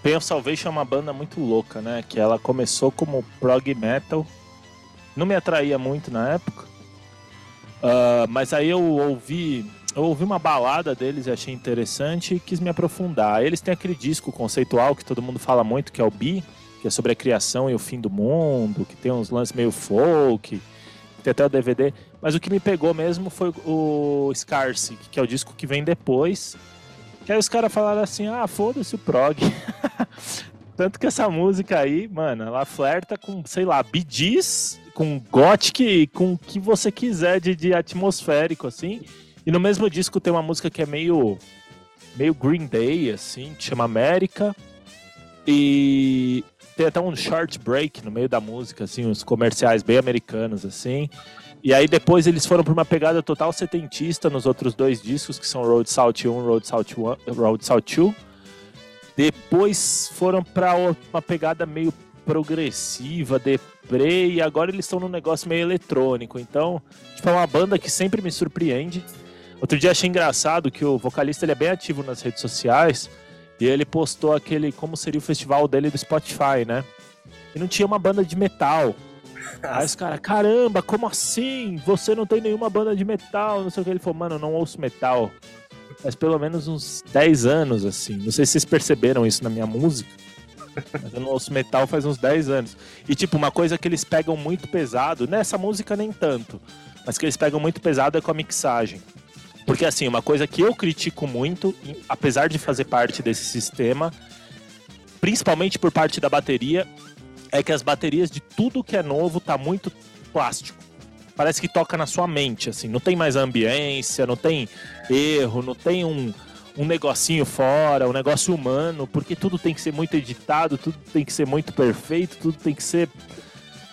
Pain of Salvation é uma banda muito louca, né? Que ela começou como prog metal. Não me atraía muito na época. Ah, mas aí eu ouvi. Eu ouvi uma balada deles e achei interessante e quis me aprofundar. Eles têm aquele disco conceitual que todo mundo fala muito, que é o Bi, que é sobre a criação e o fim do mundo, que tem uns lances meio folk, tem até o DVD. Mas o que me pegou mesmo foi o Scarce, que é o disco que vem depois. Que aí os caras falaram assim: ah, foda-se o prog. Tanto que essa música aí, mano, ela flerta com, sei lá, bidis, com gothic, com o que você quiser de, de atmosférico, assim. E no mesmo disco tem uma música que é meio, meio Green Day, assim, que chama América. E tem até um short break no meio da música, assim, uns comerciais bem americanos, assim. E aí depois eles foram pra uma pegada total setentista nos outros dois discos, que são Road South 1 Road South 1, Road South 2. Depois foram pra uma pegada meio progressiva, deprê, e agora eles estão num negócio meio eletrônico. Então, tipo, é uma banda que sempre me surpreende. Outro dia achei engraçado que o vocalista ele é bem ativo nas redes sociais e ele postou aquele como seria o festival dele do Spotify, né? E não tinha uma banda de metal. Aí os caras, caramba, como assim? Você não tem nenhuma banda de metal? Não sei o que. Ele falou, mano, eu não ouço metal. Mas pelo menos uns 10 anos, assim. Não sei se vocês perceberam isso na minha música. Mas eu não ouço metal faz uns 10 anos. E tipo, uma coisa que eles pegam muito pesado, nessa música nem tanto, mas que eles pegam muito pesado é com a mixagem. Porque assim, uma coisa que eu critico muito, apesar de fazer parte desse sistema, principalmente por parte da bateria, é que as baterias de tudo que é novo tá muito plástico. Parece que toca na sua mente, assim. Não tem mais ambiência, não tem erro, não tem um, um negocinho fora, um negócio humano, porque tudo tem que ser muito editado, tudo tem que ser muito perfeito, tudo tem que ser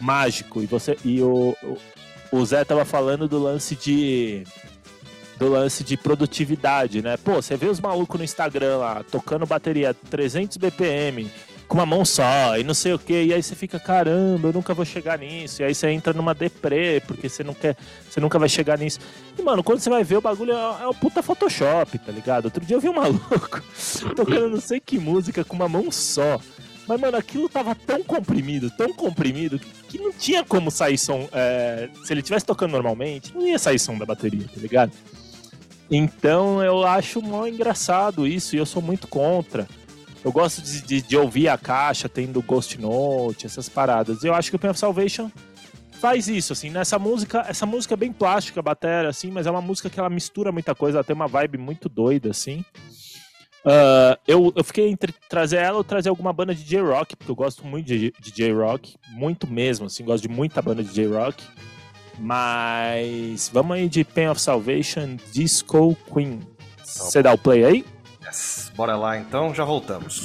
mágico. E você e o, o Zé tava falando do lance de do lance de produtividade, né? Pô, você vê os malucos no Instagram lá tocando bateria 300 BPM com uma mão só e não sei o que, e aí você fica, caramba, eu nunca vou chegar nisso. E aí você entra numa deprê, porque você não quer, você nunca vai chegar nisso. E mano, quando você vai ver o bagulho é, é um puta Photoshop, tá ligado? Outro dia eu vi um maluco tocando não sei que música com uma mão só. Mas, mano, aquilo tava tão comprimido, tão comprimido, que não tinha como sair som. É, se ele estivesse tocando normalmente, não ia sair som da bateria, tá ligado? Então eu acho mó engraçado isso e eu sou muito contra. Eu gosto de, de, de, ouvir a caixa tendo Ghost Note, essas paradas. Eu acho que o Pen of Salvation faz isso, assim, nessa música, essa música é bem plástica, a bateria, assim, mas é uma música que ela mistura muita coisa, ela tem uma vibe muito doida, assim. Uh, eu, eu fiquei entre trazer ela ou trazer alguma banda de J-Rock, porque eu gosto muito de, de J-Rock, muito mesmo, assim, gosto de muita banda de J-Rock. Mas vamos aí de Pain of Salvation, Disco Queen. Você dá o play aí? Yes. Bora lá então, já voltamos.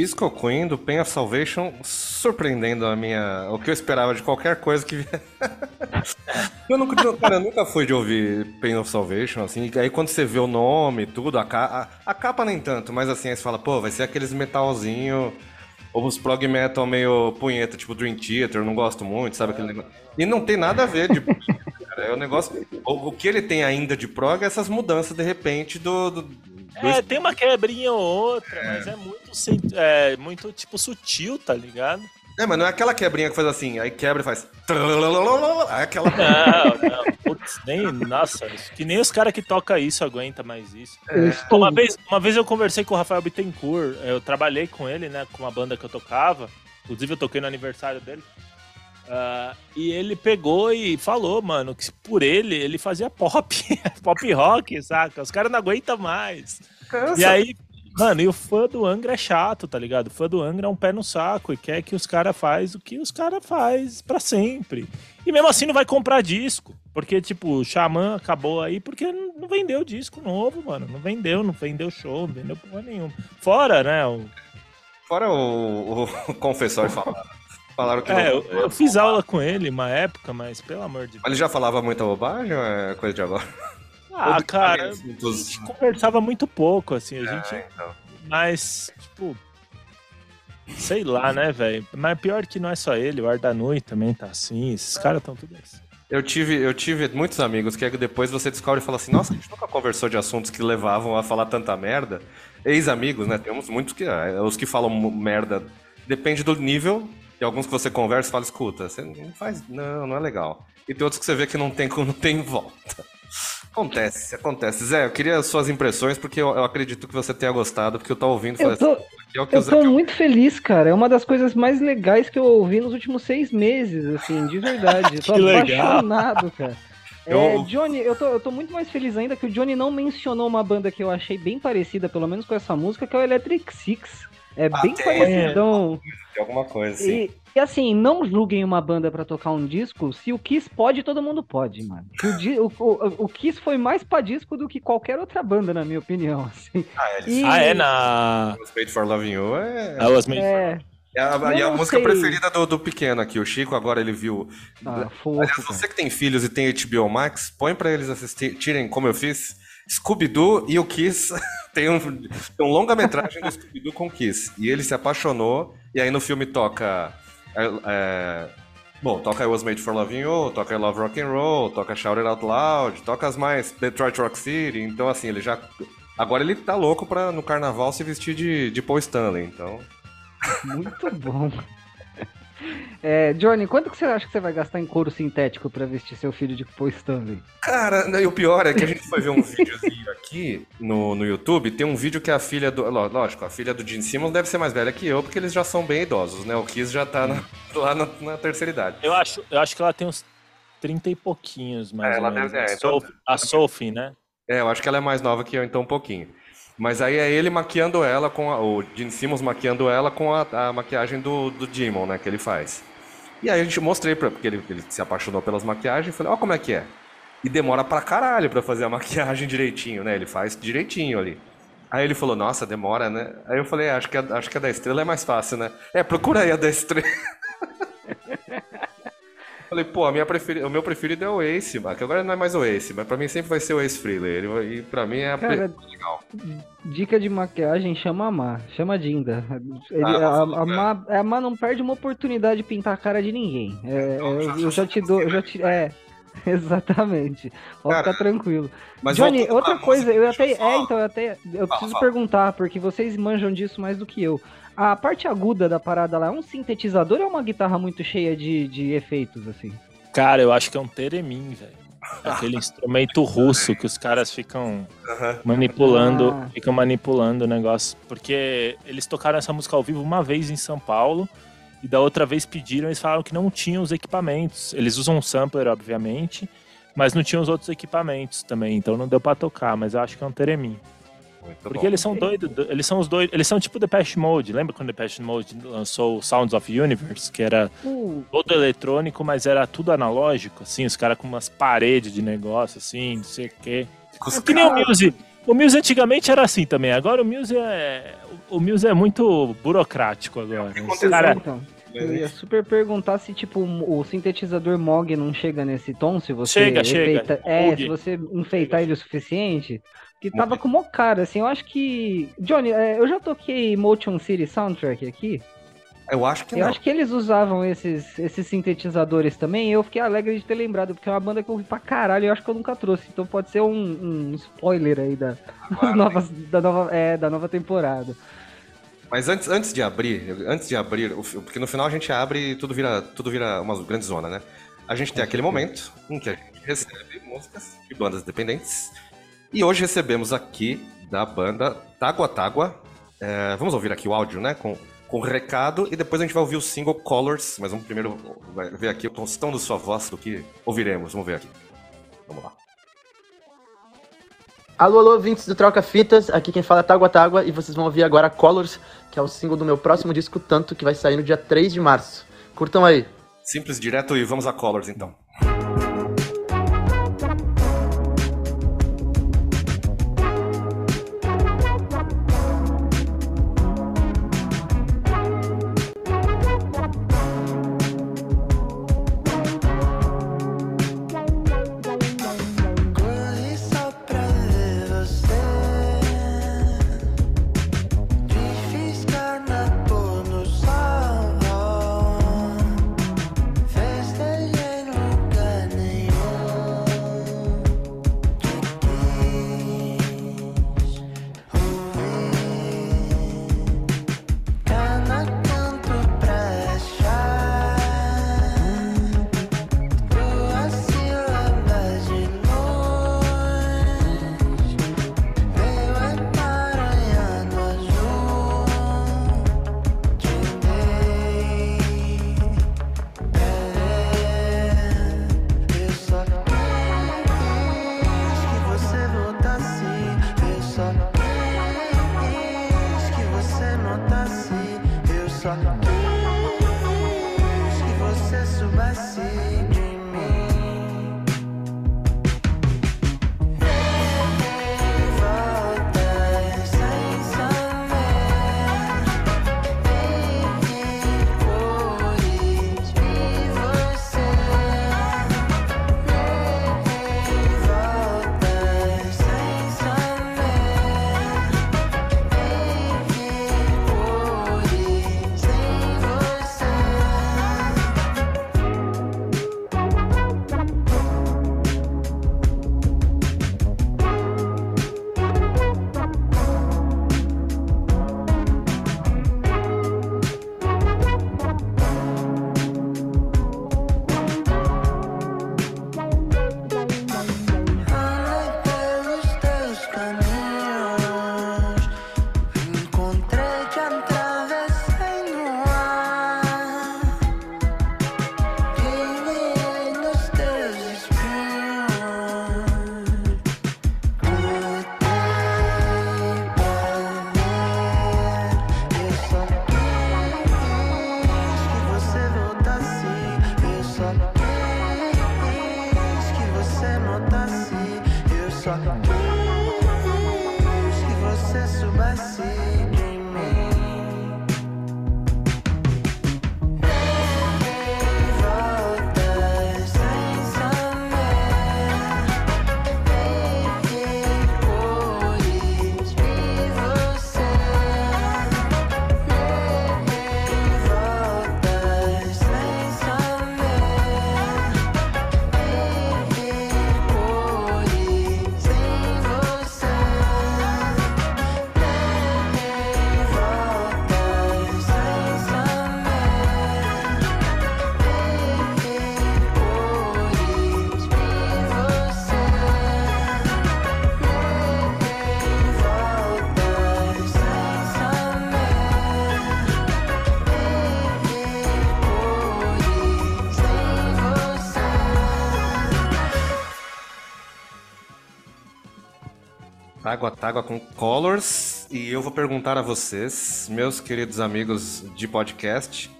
Disco Queen do Pain of Salvation surpreendendo a minha. o que eu esperava de qualquer coisa que. eu nunca, cara, eu nunca fui de ouvir Pain of Salvation, assim. Aí quando você vê o nome tudo, a, ca... a, a, capa nem tanto, mas assim, aí você fala, pô, vai ser aqueles metalzinho. Ou os prog metal meio punheta, tipo Dream Theater, eu não gosto muito, sabe aquele negócio. E não tem nada a ver de. cara, é o negócio. O, o, que ele tem ainda de prog é essas mudanças de repente do, do é, tem uma quebrinha ou outra, é. mas é muito, é muito, tipo, sutil, tá ligado? É, mas não é aquela quebrinha que faz assim, aí quebra e faz. É aquela. Não, não. Putz, nem. Nossa, que nem os caras que tocam isso aguenta mais isso. É. Uma, vez, uma vez eu conversei com o Rafael Bittencourt, eu trabalhei com ele, né, com uma banda que eu tocava. Inclusive eu toquei no aniversário dele. Uh, e ele pegou e falou, mano, que por ele, ele fazia pop, pop rock, saca? Os caras não aguentam mais. Cansa. E aí, mano, e o fã do Angra é chato, tá ligado? O fã do Angra é um pé no saco e quer que os caras faz o que os caras faz para sempre. E mesmo assim não vai comprar disco. Porque, tipo, o Xamã acabou aí porque não vendeu disco novo, mano. Não vendeu, não vendeu show, não vendeu porra nenhuma. Fora, né? O... Fora o, o confessor falar. Falaram que é, não... eu, eu, fiz aula com ele uma época, mas pelo amor de Deus. Ele já falava muita bobagem ou é coisa de agora? Ah, cara, a gente conversava muito pouco, assim, a é, gente. então. Mas, tipo. Sei lá, né, velho? Mas pior que não é só ele, o Ardanui também tá assim, esses caras estão tudo assim. Eu tive, eu tive muitos amigos que depois você descobre e fala assim, nossa, a gente nunca conversou de assuntos que levavam a falar tanta merda. Ex-amigos, né? Temos muitos que. Ah, os que falam merda. Depende do nível tem alguns que você conversa e fala, escuta, você não faz. Não, não é legal. E tem outros que você vê que não tem, não tem volta. Acontece, acontece. Zé, eu queria suas impressões, porque eu, eu acredito que você tenha gostado, porque eu tô ouvindo eu tô, assim, é eu tô muito feliz, cara. É uma das coisas mais legais que eu ouvi nos últimos seis meses, assim, de verdade. Eu tô apaixonado, cara. É, Johnny, eu tô, eu tô muito mais feliz ainda que o Johnny não mencionou uma banda que eu achei bem parecida, pelo menos com essa música, que é o Electric Six. É ah, bem parecidão. É, alguma coisa, assim. E, e, assim, não julguem uma banda para tocar um disco. Se o Kiss pode, todo mundo pode, mano. O, o, o, Kiss foi mais pra disco do que qualquer outra banda, na minha opinião. Assim. Ah, é, e... ah, é na. Was Made for Loving You é. I was made é... for... É a, e a música sei. preferida do, do, pequeno aqui, o Chico, agora ele viu. Ah, fofo, Aliás, você que tem filhos e tem HBO Max, põe para eles assistirem, como eu fiz, Scooby-Doo e o Kiss tem um, tem um longa-metragem do Scooby-Doo com Kiss. E ele se apaixonou, e aí no filme toca. É, é, bom, toca I Was Made for Loving You, toca I Love Rock and Roll, toca Shout It Out Loud, toca as mais Detroit Rock City. Então, assim, ele já. Agora ele tá louco pra no carnaval se vestir de, de Paul Stanley, então. Muito bom. É, Johnny, quanto que você acha que você vai gastar em couro sintético para vestir seu filho de Paul Stanley? Cara, e o pior é que a gente foi ver um videozinho aqui no, no YouTube, tem um vídeo que a filha do... Lógico, a filha do Gene Simmons deve ser mais velha que eu, porque eles já são bem idosos, né? O Kiss já tá na, lá na, na, terceira idade. Eu acho, eu acho que ela tem uns 30 e pouquinhos, mais é, ou menos. Deve, é, a, então... Sophie, a Sophie, né? É, eu acho que ela é mais nova que eu, então um pouquinho. Mas aí é ele maquiando ela com a, o Gene Simmons maquiando ela com a, a maquiagem do, do Demon, né, que ele faz. E aí a gente mostrei pra, porque ele, ele se apaixonou pelas maquiagens, falei, ó como é que é. E demora pra caralho pra fazer a maquiagem direitinho, né? Ele faz direitinho ali. Aí ele falou, nossa, demora, né? Aí eu falei, acho que a, acho que a da estrela é mais fácil, né? É, procura aí a da estrela. Falei, pô, a minha preferida, o meu preferido é o Ace, que agora não é mais o Ace, mas pra mim sempre vai ser o Ace Frehley. Ele, e pra mim é a Cara, legal. Dica de maquiagem, chama a Má, chama a Dinda. Ele, ah, a, a, Má, a Má não perde uma oportunidade de pintar a cara de ninguém. É, então, eu, eu já te dou, eu já te, é, Exatamente. Pode ficar tranquilo. Johnny, outra coisa, eu até. É, então, eu até. Eu fala, preciso fala. perguntar, porque vocês manjam disso mais do que eu a parte aguda da parada lá é um sintetizador ou é uma guitarra muito cheia de, de efeitos, assim? Cara, eu acho que é um teremin, velho. Aquele instrumento russo que os caras ficam manipulando, ah. ficam manipulando o negócio. Porque eles tocaram essa música ao vivo uma vez em São Paulo e da outra vez pediram, eles falaram que não tinham os equipamentos. Eles usam um sampler, obviamente, mas não tinham os outros equipamentos também, então não deu para tocar, mas eu acho que é um teremin. Muito Porque bom. eles são doidos, eles são os dois, eles são tipo Depeche Mode. Lembra quando Depeche Mode lançou Sounds of Universe, que era uh. todo eletrônico, mas era tudo analógico, assim, os caras com umas paredes de negócio, assim, não sei o quê. É que nem o Muse, O Muse antigamente era assim também, agora o Muse é. O Muse é muito burocrático agora. Os cara, Então, eu ia super perguntar se, tipo, o sintetizador Moog não chega nesse tom, se você Chega, chega. enfeita- É, Moog. se você enfeitar ele o suficiente. Que tava com uma cara, assim, eu acho que. Johnny, é, eu já toquei Motion City Soundtrack aqui. Eu acho que Eu não. acho que eles usavam esses, esses sintetizadores também. e Eu fiquei alegre de ter lembrado, porque é uma banda que eu ouvi pra caralho e eu acho que eu nunca trouxe. Então pode ser um, um spoiler aí da, das novas, da, nova, é, da nova temporada. Mas antes, antes de abrir, antes de abrir, porque no final a gente abre e tudo vira, tudo vira uma grande zona, né? A gente tem aquele momento em que a gente recebe músicas de bandas independentes. E hoje recebemos aqui da banda Tágua Tágua. É, vamos ouvir aqui o áudio, né? Com, com o recado e depois a gente vai ouvir o single Colors. Mas vamos primeiro ver aqui o tom da sua voz do que ouviremos. Vamos ver aqui. Vamos lá. Alô, alô, ouvintes do Troca Fitas, aqui quem fala é Tágua Tágua e vocês vão ouvir agora Colors, que é o single do meu próximo disco Tanto, que vai sair no dia 3 de março. Curtam aí. Simples, direto e vamos a Colors então. Eu só quis Tágua Tágua com Colors. E eu vou perguntar a vocês, meus queridos amigos de podcast,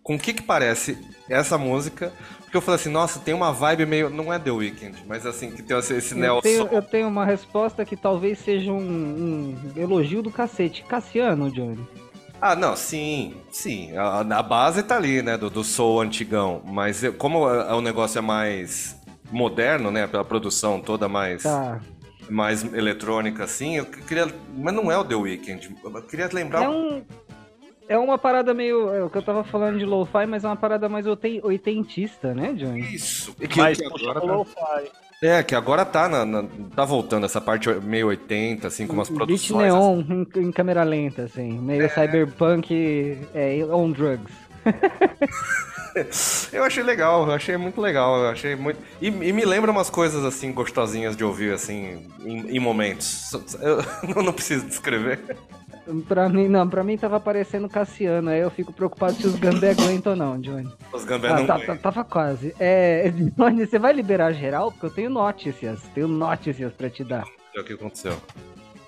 com o que que parece essa música Porque eu falei assim, nossa, tem uma vibe meio. Não é The Weeknd, mas assim, que tem esse, esse Eu neo tenho, eu tenho uma resposta que talvez seja um, um elogio do cacete. Cassiano, Johnny. Ah, não, sim, sim. A, a base tá ali, né, do, do soul antigão. Mas eu- como é- o negócio é mais moderno, né, pela produção toda mais, Tá. Mais eletrônica, assim, eu queria... Mas não é o The Weeknd. Eu queria lembrar... É um. É uma parada meio. É o que eu tava falando de lo-fi, mas é uma parada mais oiten- oitentista, né, Johnny? Isso. Que, Mas que agora pro tá- lo-fi. É, que agora tá, na, na- tá voltando essa parte meio 80, assim, com umas Beat produções... neon em, em câmera lenta, assim. Meio cyberpunk é, on drugs. Eu achei legal, eu achei muito legal, eu achei muito. E, e me lembra umas coisas assim gostosinhas de ouvir assim em, em momentos. Eu não, preciso descrever. Pra mim, não, pra mim tava parecendo Cassiano, aí eu fico preocupado se os Gambé aguentam ou não, Johnny. Os Gambé Ah, não tá- tá- tava quase. É, Johnny, você vai liberar geral? Porque eu tenho notícias, tenho notícias pra te dar. É o que aconteceu.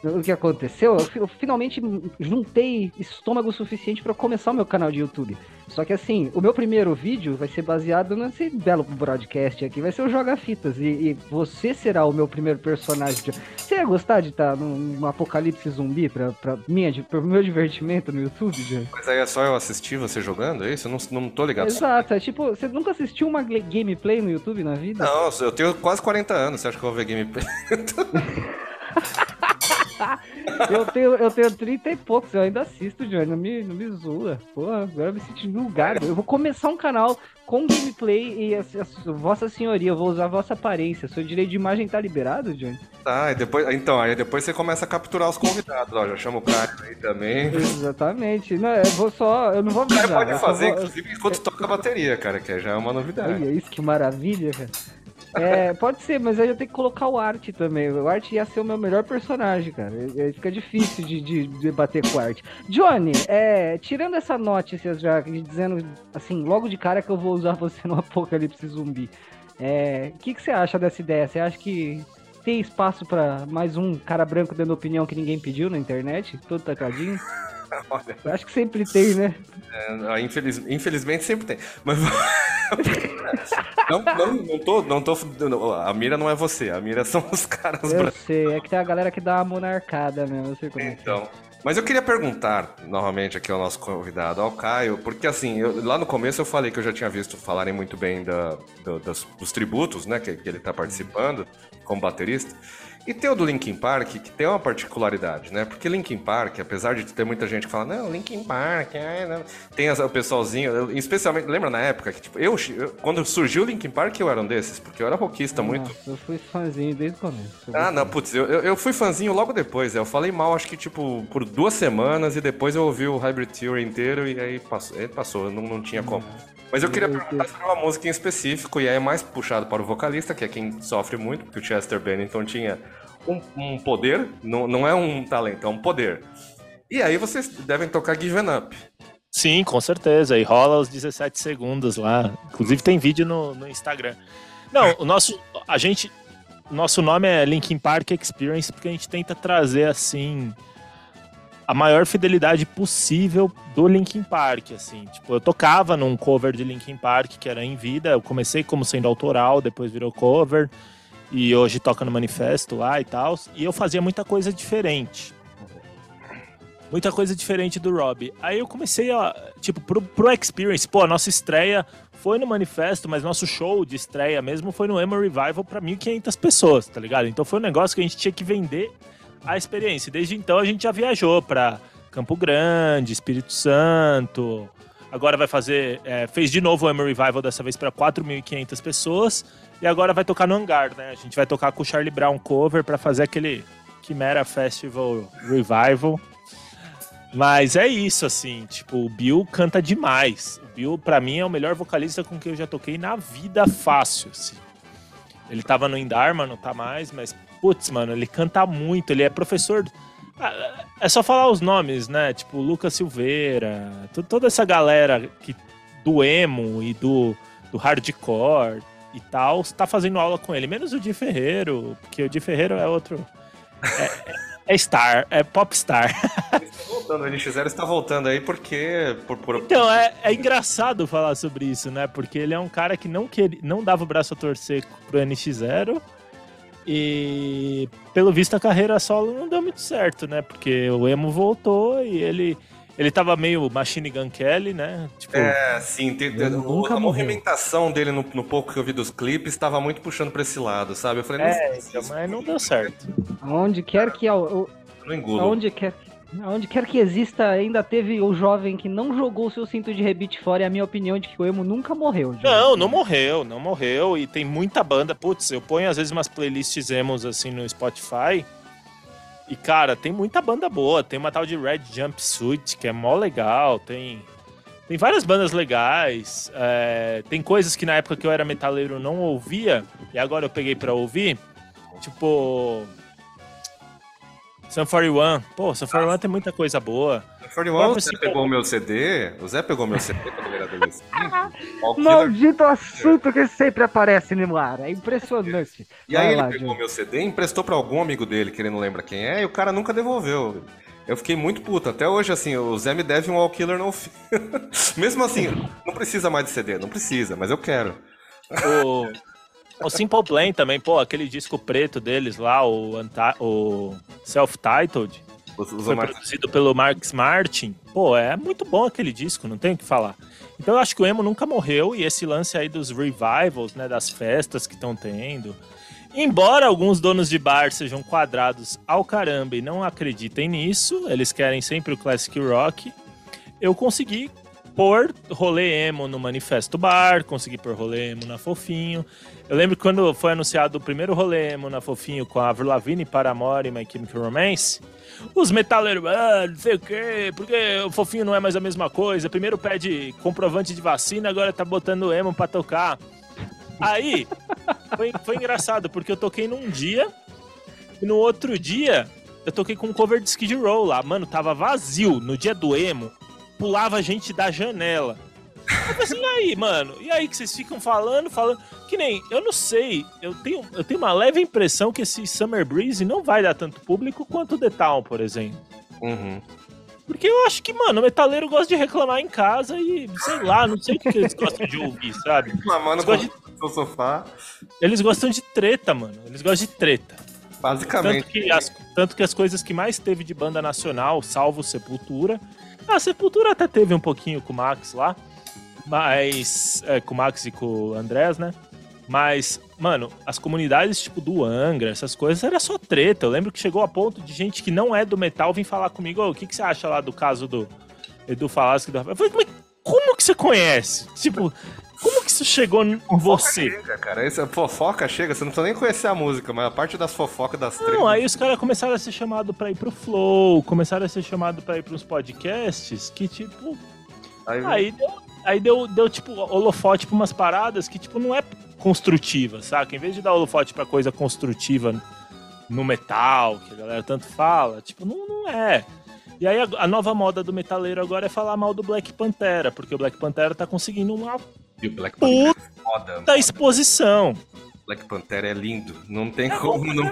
O que aconteceu? Eu, fi- eu finalmente juntei estômago suficiente pra começar o meu canal de YouTube. Só que assim, o meu primeiro vídeo vai ser baseado nesse belo broadcast aqui, vai ser o Joga Fitas. E, e você será o meu primeiro personagem. de- Você ia gostar de estar num, num apocalipse zumbi pra, pra minha, di- pro meu divertimento no YouTube? Mas aí é só eu assistir você jogando, é isso? Eu não, não tô ligado. Exato, é tipo, você nunca assistiu uma gameplay no YouTube na vida? Não, eu tenho quase 40 anos, você acha que eu vou ver gameplay? Eu tenho, eu tenho 30 e poucos, eu ainda assisto, Johnny. Não me, não me zoa. Porra, agora eu me senti julgado. Eu vou começar um canal com gameplay e a, a- Vossa Senhoria, eu vou usar a vossa aparência. Seu direito de imagem tá liberado, Johnny? Tá, e depois. Então, aí depois você começa a capturar os convidados, ó. Já chama o cara aí também. Exatamente. Não, eu vou só. Eu não vou O avisar. pode eu só fazer, vou- inclusive, enquanto toca a bateria, cara, que já é uma novidade. Olha isso, que maravilha, cara. É, pode ser, mas aí eu tenho que colocar o Art também. O Art ia ser o meu melhor personagem, cara. E- Aí fica difícil de, de debater com o Art. Johnny, é, tirando essa notícia já, dizendo assim, logo de cara que eu vou usar você no apocalipse zumbi. É, O que, que você acha dessa ideia? Você acha que tem espaço pra mais um cara branco dando opinião que ninguém pediu na internet? Todo tacadinho? Olha, Eu acho que sempre tem, né? é, infeliz- infelizmente sempre tem. Mas. não, não, não tô. Não tô a mira não é você, a mira são os caras Eu brancos. sei, é que tem a galera que dá uma monarcada mesmo, eu sei como é que é. Então. Mas eu queria perguntar novamente aqui ao nosso convidado, ao Caio, porque assim, eu- lá no começo eu falei que eu já tinha visto falarem muito bem da- do- das- dos tributos, né, que, que ele tá participando como baterista. E tem o do Linkin Park, que tem uma particularidade, né? Porque Linkin Park, apesar de ter muita gente que fala, não, Linkin Park, ai, não. tem o pessoalzinho, especialmente, lembra na época que, tipo, eu, quando surgiu o Linkin Park, eu era um desses, porque eu era rockista muito. Nossa, eu fui fãzinho desde o começo. Ah, não, putz, eu, eu fui fãzinho logo depois. Eu falei mal, acho que, tipo, por duas semanas e depois eu ouvi o Hybrid Theory inteiro e aí passou. Passou, não, não tinha como. Mas eu queria perguntar sobre uma música em específico, e aí é mais puxado para o vocalista, que é quem sofre muito, porque o Chester Bennington tinha um, um poder, não, não é um talento, é um poder. E aí vocês devem tocar Given Up. Sim, com certeza. E rola os 17 segundos lá. Inclusive tem vídeo no, no Instagram. Não, o nosso. A gente. Nosso nome é Linkin Park Experience, porque a gente tenta trazer assim. A maior fidelidade possível do Linkin Park, assim. Tipo, eu tocava num cover de Linkin Park que era em vida. Eu comecei como sendo autoral, depois virou cover. E hoje toca no manifesto lá e tal. E eu fazia muita coisa diferente muita coisa diferente do Rob. Aí eu comecei a, tipo, pro, pro Experience, pô, a nossa estreia foi no Manifesto, mas nosso show de estreia mesmo foi no Emo Revival pra 1.500 pessoas, tá ligado? Então foi um negócio que a gente tinha que vender a experiência. Desde então a gente já viajou pra Campo Grande, Espírito Santo. Agora vai fazer, é, fez de novo o Emo Revival dessa vez pra 4.500 pessoas e agora vai tocar no Hangar, né? A gente vai tocar com o Charlie Brown cover pra fazer aquele Chimera Festival Revival. Mas é isso, assim, tipo, o Bill canta demais. O Bill, pra mim, é o melhor vocalista com quem eu já toquei na vida fácil, assim. Ele tava no Indharma, não tá mais, mas, putz, mano, ele canta muito, ele é professor... Ah, É só falar os nomes, né? Tipo, Lucas Silveira, to- toda essa galera que, do emo e do, do hardcore e tal, tá fazendo aula com ele. Menos o Di Ferreiro, porque o Di Ferreiro é outro... É, é- é star, é popstar. voltando, o NX0 está voltando aí porque. Por, por... Então, é, é engraçado falar sobre isso, né? Porque ele é um cara que não, queria, não dava o braço a torcer pro NX0. E pelo visto a carreira solo não deu muito certo, né? Porque o Emo voltou e ele. Ele tava meio Machine Gun Kelly, né? Tipo, É, sim, tem, tem- nunca a morreu. movimentação dele no, no pouco que eu vi dos clipes estava muito puxando pra esse lado, sabe? Eu falei, não, é, sei se- mas não deu certo. Aonde quer que. o- não engulo. Aonde quer, aonde quer que exista, ainda teve o jovem que não jogou o seu cinto de rebite fora, e a minha opinião de que o emo nunca morreu. gente. Não, não morreu, não morreu. E tem muita banda. Putz, eu ponho às vezes umas playlists emos assim no Spotify. E, cara, tem muita banda boa. Tem uma tal de Red Jumpsuit, que é mó legal. Tem, tem várias bandas legais. é, tem coisas que na época que eu era metaleiro não ouvia. E agora eu peguei pra ouvir. Tipo. Sun 41. Pô, Sun 41 tem muita coisa boa. O 41, o Zé pegou o meu CD, o Zé pegou meu CD quando ele era adolescente. Maldito assunto que sempre aparece no ar. É impressionante. E aí Vai ele lá, pegou Júlio. meu CD, emprestou pra algum amigo dele, que ele não lembra quem é, e o cara nunca devolveu. Eu fiquei muito puto. Até hoje, assim, o Zé me deve um All Killer no fim. Mesmo assim, não precisa mais de CD, não precisa, mas eu quero. O, o Simple Plan também, pô, aquele disco preto deles lá, o, Anta- o Self-Titled, foi produzido pelo Marx Martin. Pô, é muito bom aquele disco, não tem o que falar. Então eu acho que o emo nunca morreu e esse lance aí dos revivals, né, das festas que estão tendo. Embora alguns donos de bar sejam quadrados ao caramba e não acreditem nisso, eles querem sempre o classic rock. Eu consegui pôr rolê emo no Manifesto Bar, consegui pôr rolê emo na Fofinho. Eu lembro quando foi anunciado o primeiro rolê emo na Fofinho com a Avril Lavigne, Paramore e My Chemical Romance, os metaleiros, ah, não sei o quê, porque o Fofinho não é mais a mesma coisa. Primeiro pede comprovante de vacina, agora tá botando emo pra tocar. Aí, foi, foi engraçado, porque eu toquei num dia e no outro dia eu toquei com um cover de Skid Row lá. Mano, tava vazio no dia do emo, pulava gente da janela. Eu falei assim, e aí, mano? E aí que vocês ficam falando, falando. Que nem, eu não sei, eu tenho, eu tenho uma leve impressão que esse Summer Breeze não vai dar tanto público quanto o The Town, por exemplo. Uhum. Porque eu acho que, mano, o metaleiro gosta de reclamar em casa e, sei lá, não sei o que eles gostam de ouvir, sabe? Reclamando gostam, no seu sofá, eles gostam de treta, mano. Eles gostam de treta. basicamente. Tanto que, as, tanto que as coisas que mais teve de banda nacional, salvo Sepultura. A Sepultura até teve um pouquinho com o Max lá. Mas. é, com o Max e com o Andrés, né? Mas, mano, as comunidades tipo do Angra, essas coisas, era só treta. Eu lembro que chegou a ponto de gente que não é do metal vir falar comigo: "Ô, o que, que você acha lá do caso do Edu Falaschi? do Rafael?" Eu falei, mas como que você conhece? Tipo, isso chegou em você? Chega, cara. Essa fofoca chega, você não precisa nem conhecer a música, mas a parte das fofocas das tretas. Não, aí os caras começaram a ser chamados pra ir pro Flow, começaram a ser chamados pra ir pros podcasts, que tipo. Aí, Aí deu, aí deu, deu tipo holofote pra umas paradas que, tipo, não é construtiva, saca? Em vez de dar holofote pra coisa construtiva no metal, que a galera tanto fala, tipo, não, não é. E aí a, a nova moda do metaleiro agora é falar mal do Black Pantera, porque o Black Pantera tá conseguindo uma E o Black Panther puta é foda. da exposição. Black Panther é lindo. Não tem É como não.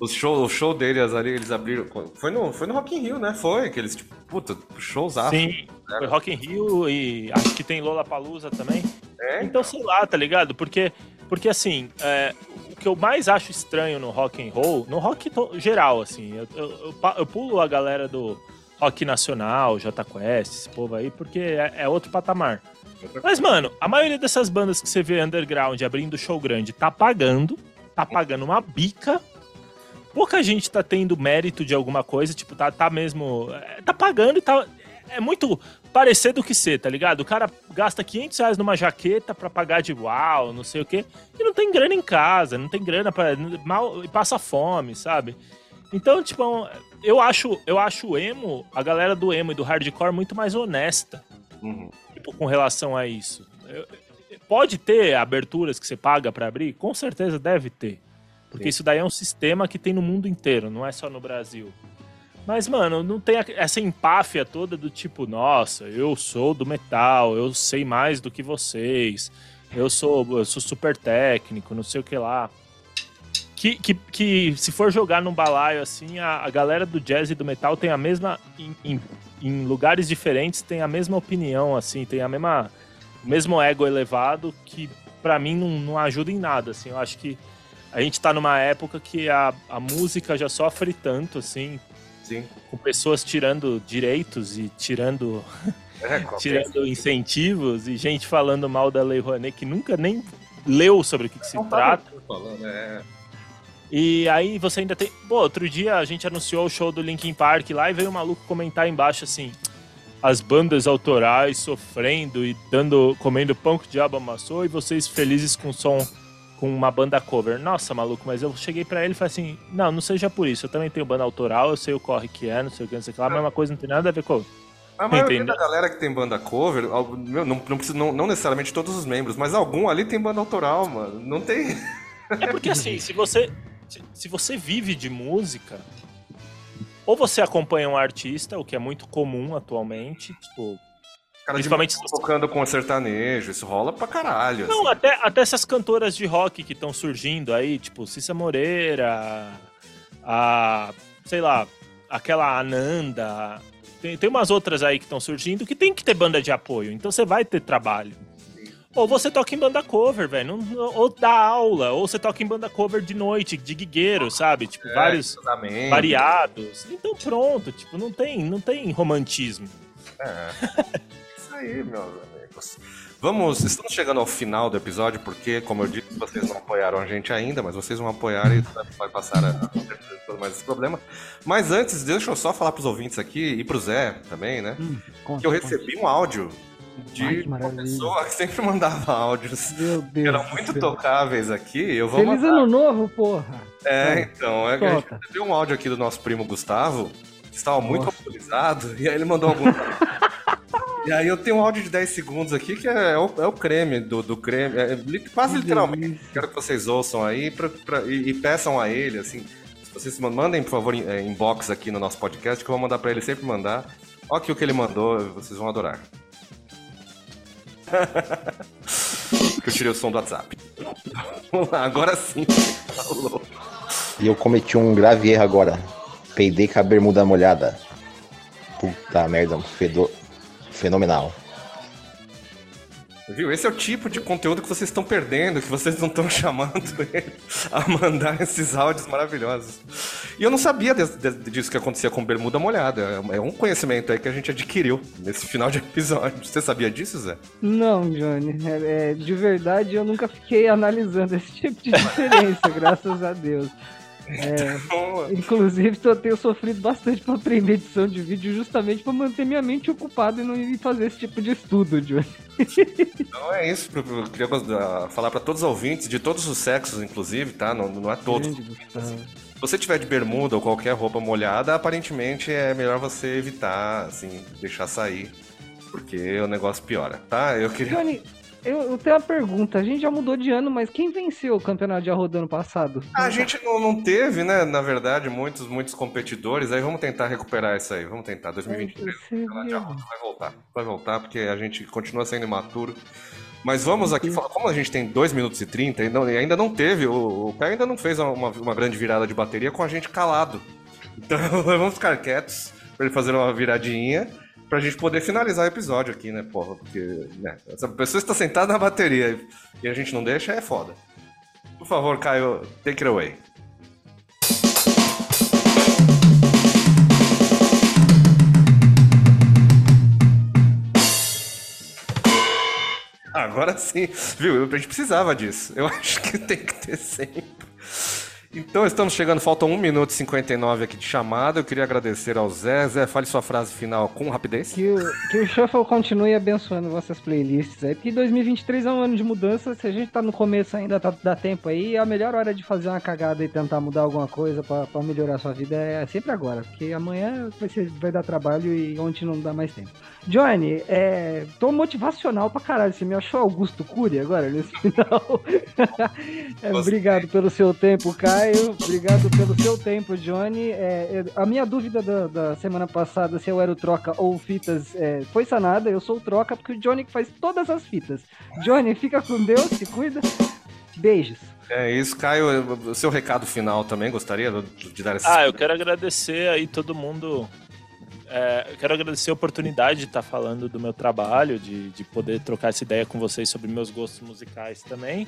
O show, o show deles ali, eles abriram. Foi no, foi no Rock in Rio, né? Foi. Aqueles, tipo, puta, showzaço. Sim, foi Rock in Rio e acho que tem Lollapalooza também. É, Então, sei lá, tá ligado? Porque, porque assim, é, o que eu mais acho estranho no rock and roll, no rock geral, assim, eu, eu, eu eu pulo a galera do rock nacional, J Quest, esse povo aí, porque é, é outro patamar. Mas, mano, a maioria dessas bandas que você vê underground abrindo show grande tá pagando, tá pagando uma bica. Pouca gente tá tendo mérito de alguma coisa, tipo, tá, tá mesmo. é, Tá pagando e tá. É muito parecer do que ser, tá ligado? O cara gasta 500 reais numa jaqueta pra pagar de uau, não sei o quê, e não tem grana em casa, não tem grana para mal e passa fome, sabe? Então, tipo, eu acho, eu acho o emo, a galera do emo e do hardcore muito mais honesta, Uhum. Tipo, com relação a isso. Pode ter aberturas que você paga pra abrir? Com certeza deve ter. Porque Sim. isso daí é um sistema que tem no mundo inteiro, não é só no Brasil. Mas, mano, não tem essa empáfia toda do tipo, nossa, eu sou do metal, eu sei mais do que vocês, eu sou, eu sou super técnico, não sei o que lá. que, que, que se for jogar num balaio assim, a, a galera do jazz e do metal tem a mesma. Em lugares diferentes tem a mesma opinião, assim, tem a mesma. O mesmo ego elevado que pra mim não, não ajuda em nada, assim. Eu acho que a gente tá numa época que a, a música já sofre tanto, assim, Sim. com pessoas tirando direitos e tirando, É, tirando incentivos e gente falando mal da Lei Rouanet que nunca nem leu sobre o que, que se Não trata. falando, é. E aí você ainda tem. Pô, outro dia a gente anunciou o show do Linkin Park lá e veio um maluco comentar embaixo assim. As bandas autorais sofrendo e dando. comendo pão que o diabo amassou e vocês felizes com som com uma banda cover. Nossa, maluco, mas eu cheguei pra ele e falei assim: não, não seja por isso. Eu também tenho banda autoral, eu sei o corre que é, não sei o que, não sei o que lá, a mesma coisa não tem nada a ver com. A maioria Entendeu? da galera que tem banda cover, não, não, não, não necessariamente todos os membros, mas algum ali tem banda autoral, mano. Não tem. É porque assim, se você. Se, se você vive de música, ou você acompanha um artista, o que é muito comum atualmente, tipo. Cara Principalmente- tocando com sertanejo, isso rola pra caralho. Não, assim. até, até essas cantoras de rock que estão surgindo aí, tipo Cissa Moreira, a. sei lá, aquela Ananda. Tem, tem umas outras aí que estão surgindo que tem que ter banda de apoio, então você vai ter trabalho. Ou você toca em banda cover, velho. Ou dá aula, ou você toca em banda cover de noite, de guigueiro, sabe? Tipo, É, vários casamento. variados. Então pronto, tipo, não tem, não tem romantismo. É. Isso aí, meus amigos. Vamos, estamos chegando ao final do episódio, porque, como eu disse, vocês não apoiaram a gente ainda, mas vocês vão apoiar e vai passar a a- mais esse problema. Mas antes, deixa eu só falar pros ouvintes aqui e pro Zé também, né? Hum, conta, Que eu conta. recebi um áudio de Ai, uma pessoa que sempre mandava áudios Meu que Deus. eram muito céu. tocáveis aqui. Eu vou Feliz mandar. ano novo, porra. É, então, é que a gente Solta. recebeu um áudio aqui do nosso primo Gustavo, que estava muito alcoolizado, e aí ele mandou algum. e aí eu tenho um áudio de 10 segundos aqui, que é, o, é o creme do, do creme. é, quase Que literalmente. delícia. Quero que vocês ouçam aí pra, pra- e, e peçam a ele, assim. se Vocês man- mandem, por favor, é, inbox aqui no nosso podcast, que eu vou mandar pra ele sempre mandar. Olha aqui o que ele mandou, vocês vão adorar. que eu tirei o som do WhatsApp. Vamos lá, agora sim. Falou. E eu cometi um grave erro agora. Peidei com a bermuda molhada. Puta merda, um fedor fenomenal. Viu? Esse é o tipo de conteúdo que vocês estão perdendo, que vocês não estão chamando ele a mandar esses áudios maravilhosos. E eu não sabia des- des- disso que acontecia com bermuda molhada. É um conhecimento aí que a gente adquiriu nesse final de episódio. Você sabia disso, Zé? Não, Johnny. É, é, de verdade, eu nunca fiquei analisando esse tipo de diferença, graças a Deus. É, Então, inclusive, eu tenho sofrido bastante para aprender edição de vídeo, justamente para manter minha mente ocupada e não ir fazer esse tipo de estudo, Johnny. então é isso. Eu queria ah, falar pra todos os ouvintes, de todos os sexos, inclusive, tá? Não, não é todos. Grande. Se você tiver de bermuda ou qualquer roupa molhada, aparentemente é melhor você evitar, assim, deixar sair. Porque o negócio piora, tá? Eu queria. Johnny, eu, eu tenho uma pergunta. A gente já mudou de ano, mas quem venceu o campeonato de arroz do ano passado? A gente não, não teve, né, na verdade, muitos, muitos competidores. Aí vamos tentar recuperar isso aí. Vamos tentar. 2023. Você ela viu? já vai voltar. Vai voltar, porque a gente continua sendo imaturo. Mas vamos aqui falar. Como a gente tem 2 minutos e 30 e, não- e ainda não teve, o, o Pé ainda não fez uma, uma grande virada de bateria com a gente calado. Então vamos ficar quietos pra ele fazer uma viradinha. Pra gente poder finalizar o episódio aqui, né, porra? Porque, né, essa pessoa está sentada na bateria e a gente não deixa, é foda. Por favor, Caio, take it away. Agora sim, viu? A gente precisava disso. Eu acho que tem que ter sempre. Então estamos chegando, faltam 1 minuto e 59 aqui de chamada. Eu queria agradecer ao Zé. Zé, fale sua frase final com rapidez. Que o, que o Shuffle continue abençoando vossas playlists aí, porque 2023 é um ano de mudança. Se a gente tá no começo ainda, tá, dá tempo aí. A melhor hora de fazer uma cagada e tentar mudar alguma coisa pra, pra melhorar a sua vida é sempre agora, porque amanhã vai, ser, vai dar trabalho e ontem não dá mais tempo. Johnny, é, tô motivacional pra caralho. Você me achou Augusto Cury agora nesse final? É, obrigado pelo seu tempo, Caio. Obrigado pelo seu tempo, Johnny. É, a minha dúvida da, da semana passada, se eu era o troca ou fitas, é, foi sanada. Eu sou o troca porque o Johnny faz todas as fitas. Johnny, fica com Deus, se cuida. Beijos. É isso, Caio. O seu recado final também gostaria de dar esse. Ah, eu quero agradecer aí todo mundo. É, eu quero agradecer a oportunidade de estar falando do meu trabalho, de, de poder trocar essa ideia com vocês sobre meus gostos musicais também.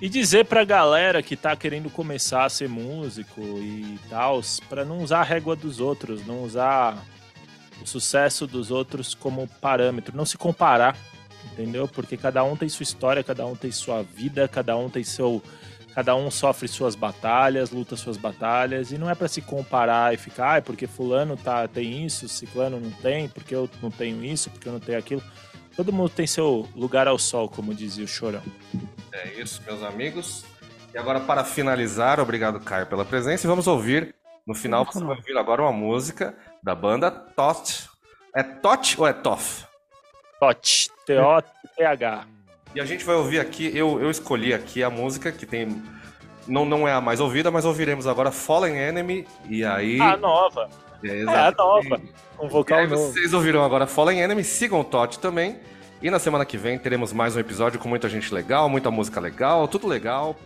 E dizer pra galera que tá querendo começar a ser músico e tal, pra não usar a régua dos outros, não usar o sucesso dos outros como parâmetro, não se comparar, entendeu? Porque cada um tem sua história, cada um tem sua vida, cada um tem seu. Cada um sofre suas batalhas, luta suas batalhas, e não é pra se comparar e ficar, ah, porque fulano tá, tem isso, ciclano não tem, porque eu não tenho isso, porque eu não tenho aquilo. Todo mundo tem seu lugar ao sol, como dizia o Chorão. É isso, meus amigos. E agora, para finalizar, obrigado, Caio, pela presença. E vamos ouvir, no final, você vai ouvir agora uma música da banda Tot. É Tot ou é Toff? Tot, T-O-T-H. E a gente vai ouvir aqui, eu, eu escolhi aqui a música que tem. Não, não é a mais ouvida, mas ouviremos agora Fallen Enemy. E aí. A nova. É, É a exatamente. nova. Um vocal aí novo. vocês ouviram agora Fallen Enemy, sigam o Totti também. E na semana que vem teremos mais um episódio com muita gente legal, muita música legal, tudo legal.